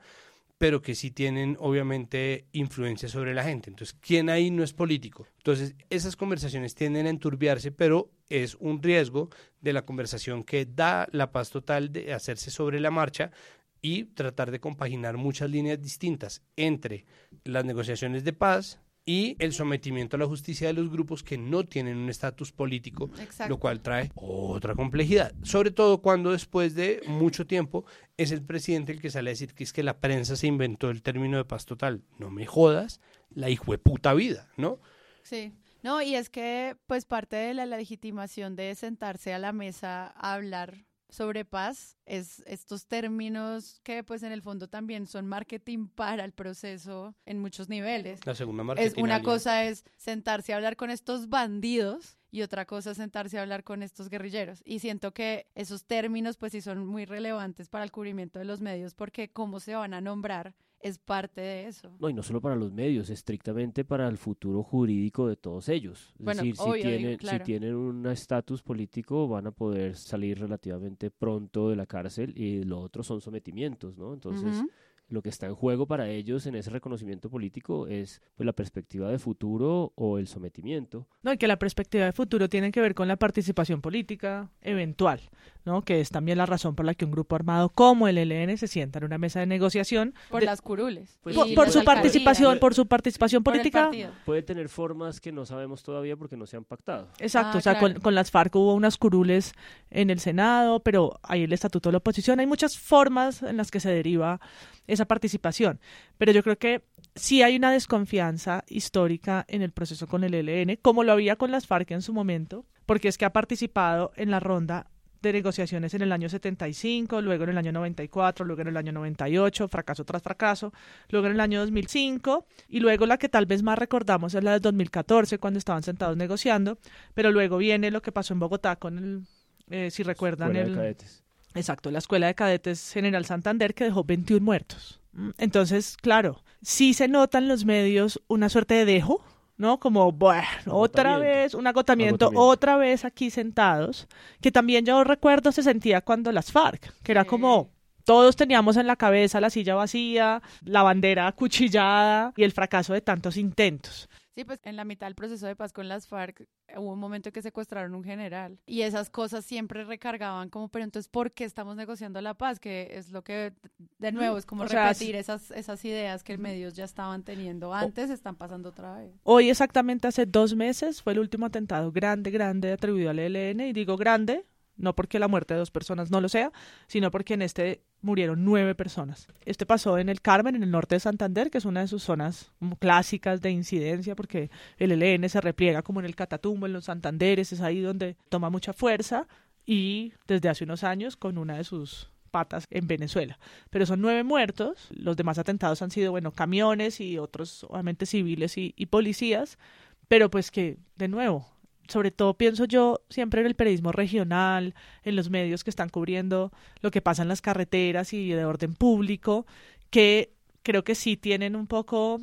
pero que sí tienen obviamente influencia sobre la gente. Entonces, ¿quién ahí no es político? Entonces, esas conversaciones tienden a enturbiarse, pero es un riesgo de la conversación que da la paz total de hacerse sobre la marcha y tratar de compaginar muchas líneas distintas entre las negociaciones de paz, y el sometimiento a la justicia de los grupos que no tienen un estatus político, lo cual trae otra complejidad. Sobre todo cuando después de mucho tiempo es el presidente el que sale a decir que es que la prensa se inventó el término de paz total. No me jodas, la hijo de puta vida, ¿no? Sí. No, y es que pues parte de la legitimación de sentarse a la mesa a hablar sobre paz es estos términos que pues en el fondo también son marketing para el proceso en muchos niveles. La segunda marketing. Es una cosa es sentarse a hablar con estos bandidos y otra cosa es sentarse a hablar con estos guerrilleros. Y siento que esos términos pues sí son muy relevantes para el cubrimiento de los medios porque cómo se van a nombrar es parte de eso. No, y no solo para los medios, estrictamente para el futuro jurídico de todos ellos. Es decir, si, tienen, si tienen un estatus político van a poder salir relativamente pronto de la cárcel y lo otro son sometimientos, ¿no? Entonces lo que está en juego para ellos en ese reconocimiento político es pues, la perspectiva de futuro o el sometimiento. No, y que la perspectiva de futuro tiene que ver con la participación política eventual, ¿no? que es también la razón por la que un grupo armado como el ELN se sienta en una mesa de negociación. Por las curules. Pues por, su participación, por su participación política. Puede tener formas que no sabemos todavía porque no se han pactado. Exacto, ah, o sea, con, con, las FARC hubo unas curules en el Senado, pero hay el Estatuto de la Oposición, hay muchas formas en las que se deriva esa participación. Pero yo creo que sí hay una desconfianza histórica en el proceso con el ELN, como lo había con las FARC en su momento, porque es que ha participado en la ronda de negociaciones en el año 75, luego en el año 94, luego en el año 98, fracaso tras fracaso, luego en el año 2005 y luego la que tal vez más recordamos es la del 2014 cuando estaban sentados negociando, pero luego viene lo que pasó en Bogotá con el, eh, si recuerdan, el... Exacto, la Escuela de Cadetes General Santander que dejó 21 muertos. Mm, entonces, claro, sí se nota en los medios una suerte de dejo, ¿no? Como, bueno, otra vez, un agotamiento, otra vez aquí sentados, que también yo recuerdo se sentía cuando las FARC, que era como, todos teníamos en la cabeza la silla vacía, la bandera acuchillada y el fracaso de tantos intentos. Sí, pues en la mitad del proceso de paz con las FARC eh, hubo un momento que secuestraron un general y esas cosas siempre recargaban como, pero entonces, ¿por qué estamos negociando la paz? Que es lo que, de nuevo, es como repetir esas, esas ideas que medios ya estaban teniendo antes, están pasando otra vez. Hoy exactamente hace dos meses fue el último atentado grande, grande atribuido al ELN y digo grande no porque la muerte de dos personas no lo sea, sino porque en este murieron nueve personas. Este pasó en el Carmen, en el norte de Santander, que es una de sus zonas clásicas de incidencia, porque el ELN se repliega como en el Catatumbo, en los Santanderes, es ahí donde toma mucha fuerza, y desde hace unos años con una de sus patas en Venezuela. Pero son nueve muertos, los demás atentados han sido, bueno, camiones y otros, obviamente, civiles y, y policías, pero pues que, de nuevo, sobre todo pienso yo siempre en el periodismo regional, en los medios que están cubriendo lo que pasa en las carreteras y de orden público, que creo que sí tienen un poco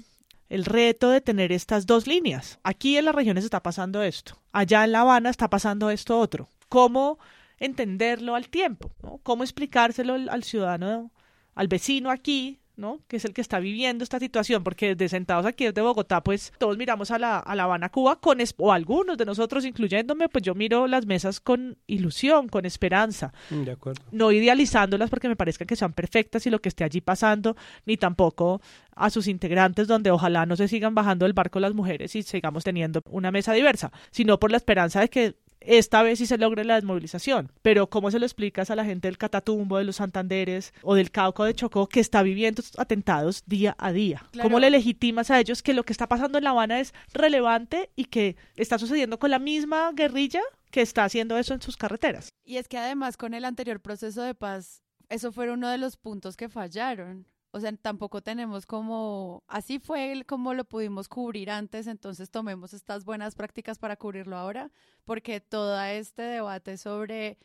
el reto de tener estas dos líneas. Aquí en las regiones está pasando esto, allá en La Habana está pasando esto otro. ¿Cómo entenderlo al tiempo? ¿Cómo explicárselo al ciudadano, al vecino aquí, ¿no? Que es el que está viviendo esta situación, porque desde sentados aquí desde Bogotá, pues todos miramos a la, a la Habana, Cuba, con o algunos de nosotros, incluyéndome, pues yo miro las mesas con ilusión, con esperanza. Mm, de acuerdo. No idealizándolas porque me parezca que sean perfectas y lo que esté allí pasando, ni tampoco a sus integrantes donde ojalá no se sigan bajando del barco las mujeres y sigamos teniendo una mesa diversa, sino por la esperanza de que esta vez sí se logre la desmovilización. Pero ¿cómo se lo explicas a la gente del Catatumbo, de los Santanderes o del Cauca de Chocó que está viviendo estos atentados día a día? ¿Cómo le legitimas a ellos que lo que está pasando en La Habana es relevante y que está sucediendo con la misma guerrilla que está haciendo eso en sus carreteras? Y es que además con el anterior proceso de paz, eso fue uno de los puntos que fallaron. O sea, tampoco tenemos como, así fue como lo pudimos cubrir antes, entonces tomemos estas buenas prácticas para cubrirlo ahora, porque todo este debate sobre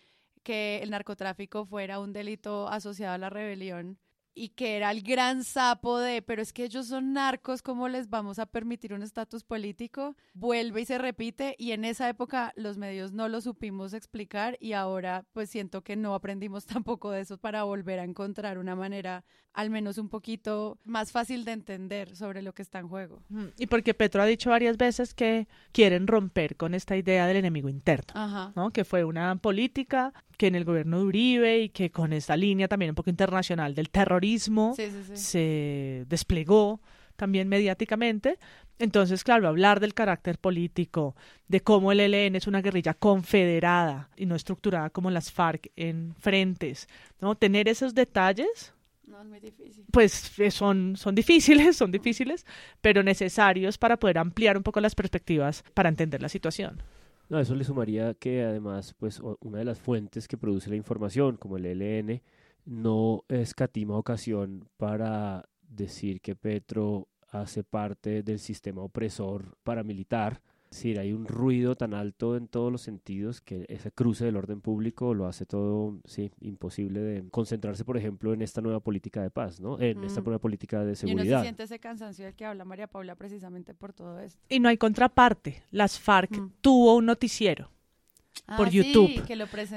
que el narcotráfico fuera un delito asociado a la rebelión y que era el gran sapo de, pero es que ellos son narcos, ¿cómo les vamos a permitir un estatus político? Vuelve y se repite y en esa época los medios no lo supimos explicar y ahora pues siento que no aprendimos tampoco de eso para volver a encontrar una manera al menos un poquito más fácil de entender sobre lo que está en juego. Y porque Petro ha dicho varias veces que quieren romper con esta idea del enemigo interno, ¿no? Que fue una política que en el gobierno de Uribe y que con esta línea también un poco internacional del terrorismo se desplegó también mediáticamente. Entonces, claro, hablar del carácter político, de cómo el ELN es una guerrilla confederada y no estructurada como las FARC en frentes, ¿no? Tener esos detalles no, es muy difícil. Pues eh, son, son difíciles, son difíciles, pero necesarios para poder ampliar un poco las perspectivas para entender la situación. No, eso le sumaría que además, pues una de las fuentes que produce la información, como el ELN, no escatima ocasión para decir que Petro hace parte del sistema opresor paramilitar Sí, hay un ruido tan alto en todos los sentidos que ese cruce del orden público lo hace todo, sí, imposible de concentrarse, por ejemplo, en esta nueva política de paz, ¿no? En esta nueva política de seguridad. Y uno se siente ese cansancio del que habla María Paula precisamente por todo esto. Y no hay contraparte. Las FARC tuvo un noticiero por ah, YouTube.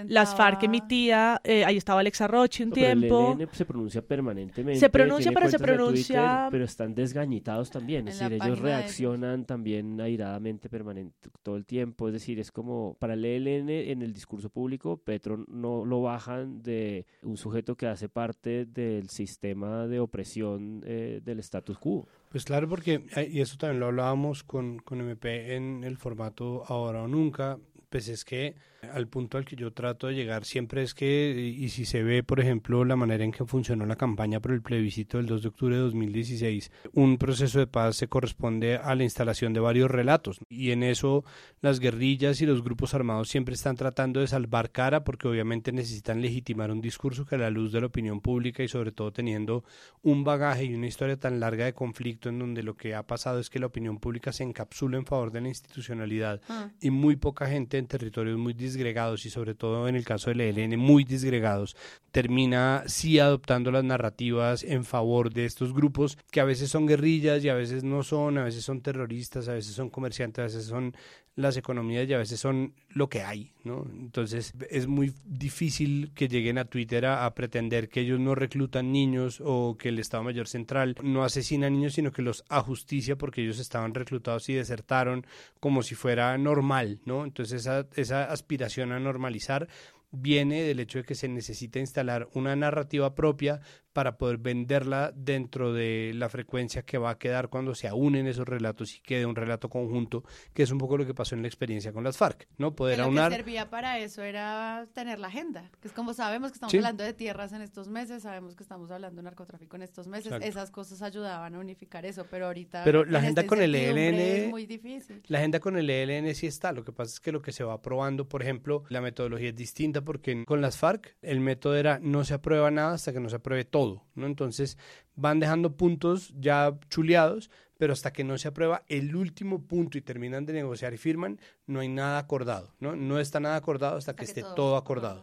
Las FARC emitía, eh, ahí estaba Alexa Roche un tiempo. Pero el se pronuncia permanentemente. Se pronuncia, pero se pronuncia. pero están desgañitados también. Es decir, ellos reaccionan también airadamente permanente todo el tiempo. Es decir, es como para el ELN en el discurso público, Petro no lo bajan de un sujeto que hace parte del sistema de opresión eh, del status quo. Pues claro, porque, eh, y eso también lo hablábamos con, con MP en el formato Ahora o Nunca, pues es que al punto al que yo trato de llegar siempre es que, y si se ve, por ejemplo, la manera en que funcionó la campaña por el plebiscito del 2 de octubre de 2016, un proceso de paz se corresponde a la instalación de varios relatos. Y en eso las guerrillas y los grupos armados siempre están tratando de salvar cara porque obviamente necesitan legitimar un discurso que a la luz de la opinión pública y sobre todo teniendo un bagaje y una historia tan larga de conflicto en donde lo que ha pasado es que la opinión pública se encapsula en favor de la institucionalidad ah. y muy poca gente en territorios muy disgregados y sobre todo en el caso del ELN muy disgregados, termina sí adoptando las narrativas en favor de estos grupos que a veces son guerrillas y a veces no son, a veces son terroristas, a veces son comerciantes, a veces son las economías y a veces son lo que hay, ¿no? Entonces es muy difícil que lleguen a Twitter a, pretender que ellos no reclutan niños o que el Estado Mayor Central no asesina niños, sino que los ajusticia porque ellos estaban reclutados y desertaron como si fuera normal, ¿no? Entonces esa, esa aspiración a normalizar viene del hecho de que se necesita instalar una narrativa propia para poder venderla dentro de la frecuencia que va a quedar cuando se unen esos relatos y quede un relato conjunto, que es un poco lo que pasó en la experiencia con las FARC, ¿no? Poder aunar... Lo que servía para eso era tener la agenda, que es como sabemos que estamos hablando de tierras en estos meses, sabemos que estamos hablando de narcotráfico en estos meses, esas cosas ayudaban a unificar eso, pero ahorita... Pero la agenda con el ELN... Es muy difícil. La agenda con el ELN sí está, lo que pasa es que lo que se va probando, por ejemplo, la metodología es distinta porque con las FARC el método era no se aprueba nada hasta que no se apruebe todo ¿no? Entonces van dejando puntos ya chuleados, pero hasta que no se aprueba el último punto y terminan de negociar y firman, no hay nada acordado, ¿no? No está nada acordado hasta, que, esté todo, acordado.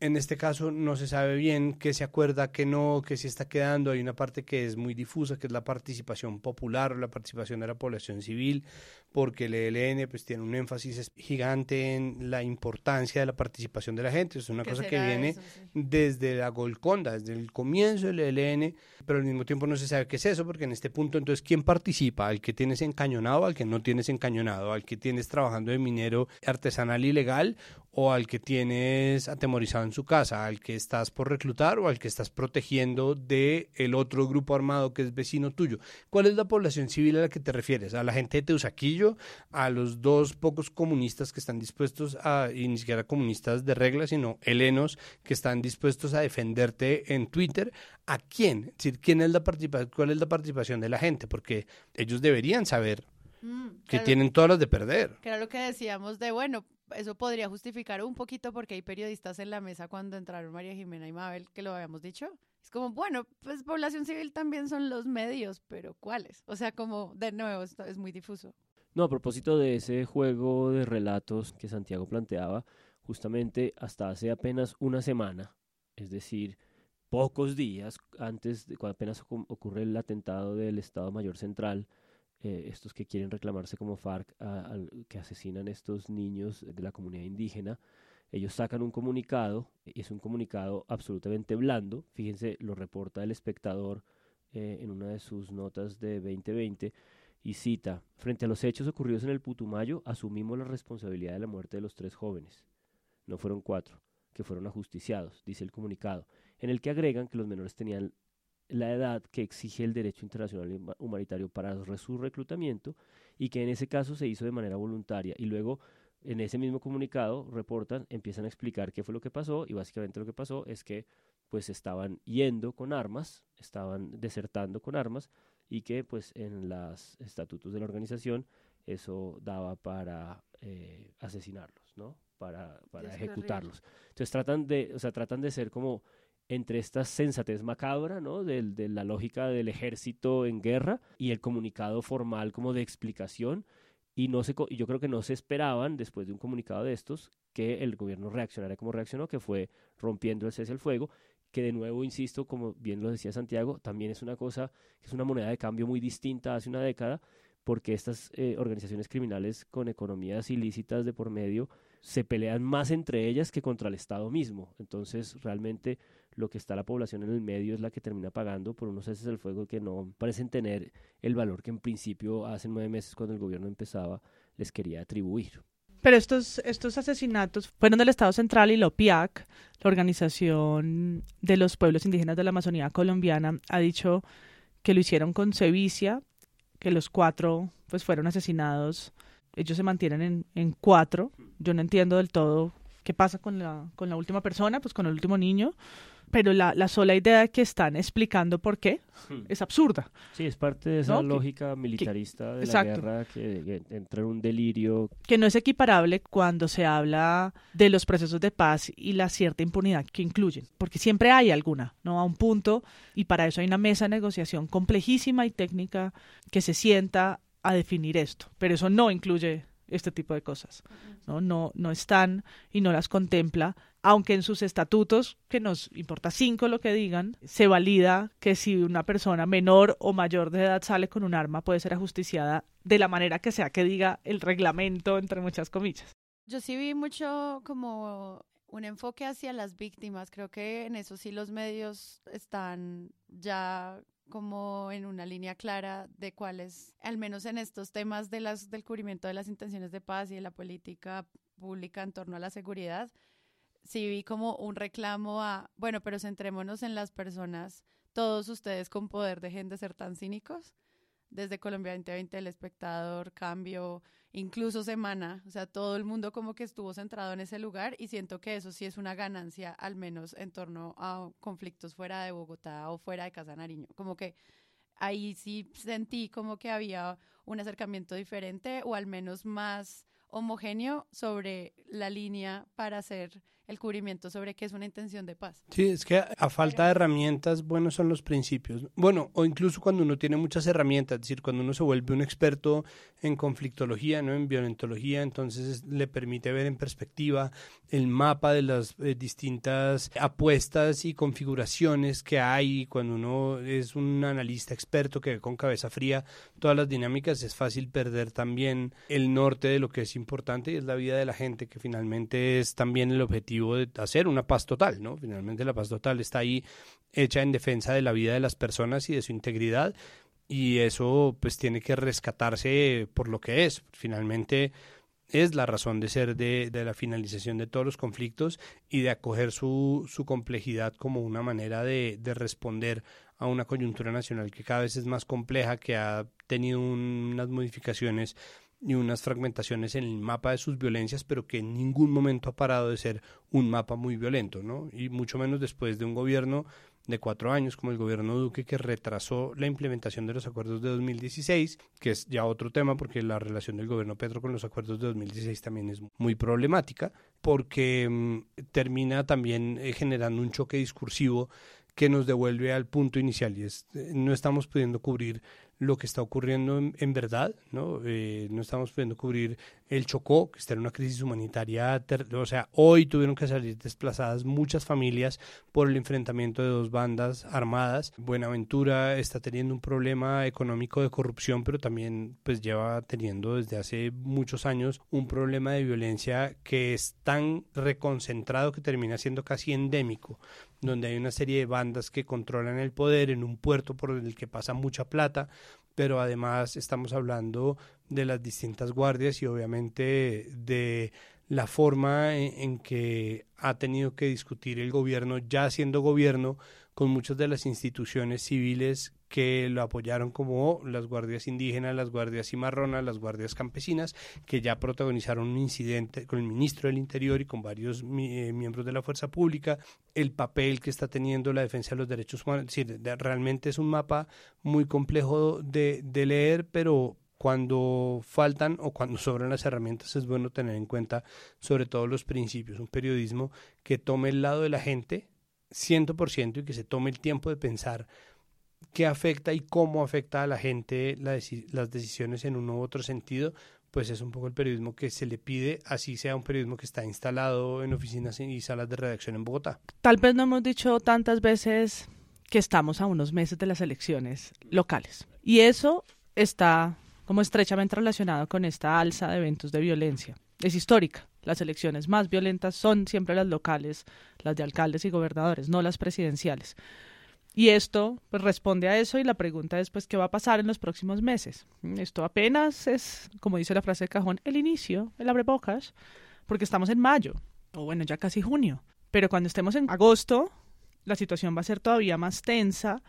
En este caso no se sabe bien qué se acuerda, qué no, qué se está quedando. Hay una parte que es muy difusa, que es la participación popular o la participación de la población civil, porque el ELN pues, tiene un énfasis gigante en la importancia de la participación de la gente. Es una cosa que viene desde la Golconda, desde el comienzo del ELN, pero al mismo tiempo no se sabe qué es eso, porque en este punto entonces, ¿quién participa? ¿Al que tienes encañonado, al que no tienes encañonado, al que tienes trabajando de minero artesanal ilegal o al que tienes atemorizado en su casa, al que estás por reclutar o al que estás protegiendo de el otro grupo armado que es vecino tuyo. ¿Cuál es la población civil a la que te refieres? ¿A la gente de Teusaquillo? ¿A los dos pocos comunistas que están dispuestos a, y ni siquiera comunistas de regla, sino helenos que están dispuestos a defenderte en Twitter? ¿A quién? Es decir, ¿quién es la participación, ¿cuál es la participación de la gente? Porque ellos deberían saber Mm, que claro, tienen todas las de perder. Que era lo que decíamos de, bueno, eso podría justificar un poquito porque hay periodistas en la mesa cuando entraron María Jimena y Mabel, que lo habíamos dicho. Es como, bueno, pues población civil también son los medios, pero ¿cuáles? O sea, como, de nuevo, esto es muy difuso. No, a propósito de ese juego de relatos que Santiago planteaba, justamente hasta hace apenas una semana, es decir, pocos días antes de cuando apenas ocu- ocurre el atentado del Estado Mayor Central, eh, estos que quieren reclamarse como FARC, que asesinan estos niños de la comunidad indígena, ellos sacan un comunicado, y es un comunicado absolutamente blando, fíjense, lo reporta el espectador eh, en una de sus notas de 2020, y cita, frente a los hechos ocurridos en el Putumayo, asumimos la responsabilidad de la muerte de los tres jóvenes. No fueron cuatro, que fueron ajusticiados, dice el comunicado, en el que agregan que los menores tenían la edad que exige el derecho internacional huma- humanitario para su reclutamiento y que en ese caso se hizo de manera voluntaria. Y luego, en ese mismo comunicado, reportan, empiezan a explicar qué fue lo que pasó y básicamente lo que pasó es que pues estaban yendo con armas, estaban desertando con armas y que pues en los estatutos de la organización eso daba para eh, asesinarlos, ¿no? Para, para ejecutarlos. Entonces tratan de, o sea, tratan de ser como entre esta sensatez macabra, ¿no? Del- de la lógica del ejército en guerra y el comunicado formal como de explicación. Y, no se, y yo creo que no se esperaban, después de un comunicado de estos, que el gobierno reaccionara como reaccionó, que fue rompiendo el cese al fuego, que de nuevo, insisto, como bien lo decía Santiago, también es una cosa, que es una moneda de cambio muy distinta hace una década, porque estas eh, organizaciones criminales con economías ilícitas de por medio se pelean más entre ellas que contra el Estado mismo. Entonces, realmente lo que está la población en el medio es la que termina pagando por unos ceses del fuego que no parecen tener el valor que en principio hace nueve meses cuando el gobierno empezaba les quería atribuir. Pero estos, estos asesinatos fueron del Estado Central y la OPIAC, la Organización de los Pueblos Indígenas de la Amazonía Colombiana, ha dicho que lo hicieron con sevicia, que los cuatro pues fueron asesinados. Ellos se mantienen en, en cuatro. Yo no entiendo del todo qué pasa con la, con la última persona, pues con el último niño. Pero la, la sola idea de que están explicando por qué es absurda. Sí, es parte de esa ¿No? Que- lógica militarista de exacto. la guerra que, que entra en un delirio. que no es equiparable cuando se habla de los procesos de paz y la cierta impunidad que incluyen, porque siempre hay alguna, ¿no? A un punto, y para eso hay una mesa de negociación complejísima y técnica que se sienta a definir esto, pero eso no incluye este tipo de cosas, ¿no? No, no están y no las contempla, aunque en sus estatutos, que nos importa cinco lo que digan, se valida que si una persona menor o mayor de edad sale con un arma puede ser ajusticiada de la manera que sea que diga el reglamento, entre muchas comillas. Yo sí vi mucho como un enfoque hacia las víctimas. Creo que en eso sí los medios están ya como en una línea clara de cuáles, al menos en estos temas de las, del cubrimiento de las intenciones de paz y de la política pública en torno a la seguridad, sí vi como un reclamo a, bueno, pero centrémonos en las personas, todos ustedes con poder dejen de ser tan cínicos. Desde Colombia 2020, El Espectador, Cambio, incluso Semana, o sea, todo el mundo como que estuvo centrado en ese lugar y siento que eso sí es una ganancia, al menos en torno a conflictos fuera de Bogotá o fuera de Casa Nariño. Como que ahí sí sentí como que había un acercamiento diferente o al menos más homogéneo sobre la línea para hacer el cubrimiento sobre qué es una intención de paz. Sí, es que a, falta de herramientas, buenos son los principios. Bueno, o incluso cuando uno tiene muchas herramientas, es decir, cuando uno se vuelve un experto en conflictología, no en violentología, entonces es- le permite ver en perspectiva el mapa de las eh, distintas apuestas y configuraciones que hay. Cuando uno es un analista experto que ve con cabeza fría todas las dinámicas, es fácil perder también el norte de lo que es importante y es la vida de la gente, que finalmente es también el objetivo de hacer una paz total, ¿no? Finalmente la paz total está ahí hecha en defensa de la vida de las personas y de su integridad y eso pues tiene que rescatarse por lo que es. Finalmente es la razón de ser de, la finalización de todos los conflictos y de acoger su, complejidad como una manera de, de, responder a una coyuntura nacional que cada vez es más compleja, que ha tenido unas modificaciones y unas fragmentaciones en el mapa de sus violencias, pero que en ningún momento ha parado de ser un mapa muy violento, ¿no? Y mucho menos después de un gobierno de cuatro años, como el gobierno Duque, que retrasó la implementación de los acuerdos de 2016, que es ya otro tema, porque la relación del gobierno Petro con los acuerdos de 2016 también es muy problemática, porque mmm, termina también eh, generando un choque discursivo que nos devuelve al punto inicial y es eh, no estamos pudiendo cubrir lo que está ocurriendo en, en verdad, ¿no? Eh, no estamos pudiendo cubrir el Chocó, que está en una crisis humanitaria, o sea, hoy tuvieron que salir desplazadas muchas familias por el enfrentamiento de dos bandas armadas. Buenaventura está teniendo un problema económico de corrupción, pero también pues lleva teniendo desde hace muchos años un problema de violencia que es tan reconcentrado que termina siendo casi endémico donde hay una serie de bandas que controlan el poder en un puerto por el que pasa mucha plata, pero además estamos hablando de las distintas guardias y obviamente de la forma en, que ha tenido que discutir el gobierno, ya siendo gobierno, con muchas de las instituciones civiles que lo apoyaron como las guardias indígenas, las guardias cimarronas, las guardias campesinas, que ya protagonizaron un incidente con el ministro del Interior y con varios eh, miembros de la fuerza pública, el papel que está teniendo la defensa de los derechos humanos. Es decir, realmente es un mapa muy complejo de, de leer, pero cuando faltan o cuando sobran las herramientas es bueno tener en cuenta sobre todo los principios, un periodismo que tome el lado de la gente 100% y que se tome el tiempo de pensar qué afecta y cómo afecta a la gente las decisiones en uno u otro sentido, pues es un poco el periodismo que se le pide, así sea un periodismo que está instalado en oficinas y salas de redacción en Bogotá. Tal vez no hemos dicho tantas veces que estamos a unos meses de las elecciones locales. Y eso está como estrechamente relacionado con esta alza de eventos de violencia. Es histórica. Las elecciones más violentas son siempre las locales, las de alcaldes y gobernadores, no las presidenciales. Y esto pues, responde a eso y la pregunta es, pues, ¿qué va a pasar en los próximos meses? Esto apenas es, como dice la frase de cajón, el inicio, el abrebocas, porque estamos en mayo, o bueno, ya casi junio. Pero cuando estemos en agosto, la situación va a ser todavía más tensa.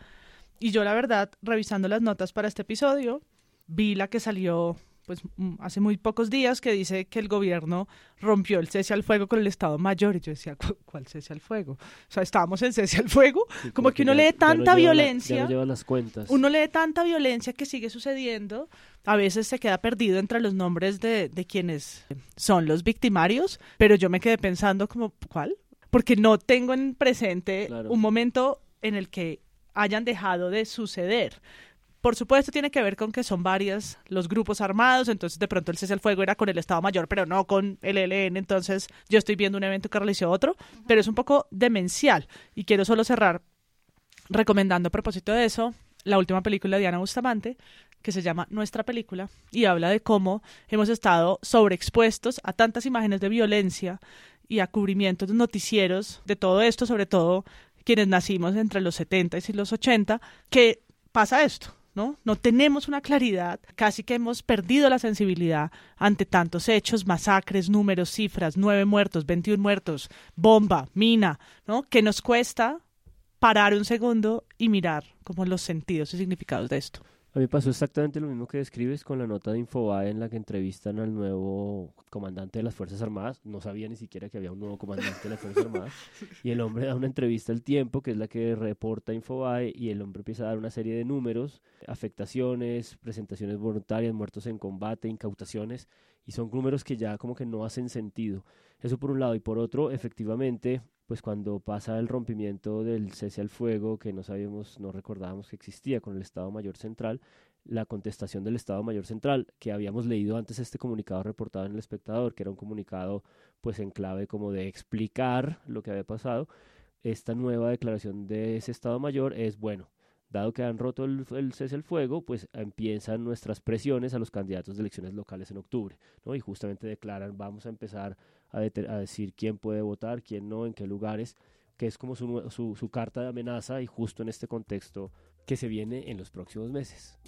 Y yo, la verdad, revisando las notas para este episodio, vi la que salió pues hace muy pocos días que dice que el gobierno rompió el cese al fuego con el Estado Mayor y yo decía, ¿cuál cese al fuego? O sea, estábamos en cese al fuego, sí, como que uno ya, lee tanta no violencia, la, no lleva las cuentas. uno lee tanta violencia que sigue sucediendo, a veces se queda perdido entre los nombres de, de quienes son los victimarios, pero yo me quedé pensando como, ¿cuál? Porque no tengo en presente Claro. un momento en el que hayan dejado de suceder. Por supuesto, tiene que ver con que son varios los grupos armados, entonces de pronto el cese al fuego era con el Estado Mayor, pero no con el ELN, entonces yo estoy viendo un evento que realizó otro, pero es un poco demencial. Y quiero solo cerrar recomendando a propósito de eso la última película de Diana Bustamante, que se llama Nuestra película, y habla de cómo hemos estado sobreexpuestos a tantas imágenes de violencia y a cubrimientos de noticieros de todo esto, sobre todo quienes nacimos entre los 70 y los 80, que pasa esto. ¿No? No tenemos una claridad, casi que hemos perdido la sensibilidad ante tantos hechos, masacres, números, cifras, nueve muertos, 21 muertos, bomba, mina, ¿no? Que nos cuesta parar un segundo y mirar como los sentidos y significados de esto. A mí pasó exactamente lo mismo que describes con la nota de Infobae en la que entrevistan al nuevo comandante de las Fuerzas Armadas. No sabía ni siquiera que había un nuevo comandante de las Fuerzas Armadas. Y el hombre da una entrevista al tiempo, que es la que reporta Infobae, y el hombre empieza a dar una serie de números, afectaciones, presentaciones voluntarias, muertos en combate, incautaciones, y son números que ya como que no hacen sentido. Eso por un lado. Y por otro, efectivamente, pues cuando pasa el rompimiento del cese al fuego, que no sabíamos, no recordábamos que existía con el Estado Mayor Central, la contestación del Estado Mayor Central, que habíamos leído antes este comunicado reportado en El Espectador, que era un comunicado pues en clave como de explicar lo que había pasado, esta nueva declaración de ese Estado Mayor es, bueno, dado que han roto el, el cese al fuego, pues empiezan nuestras presiones a los candidatos de elecciones locales en octubre, ¿no? Y justamente declaran, vamos a empezar a, a, decir quién puede votar, quién no, en qué lugares, que es como su, su carta de amenaza y justo en este contexto que se viene en los próximos meses.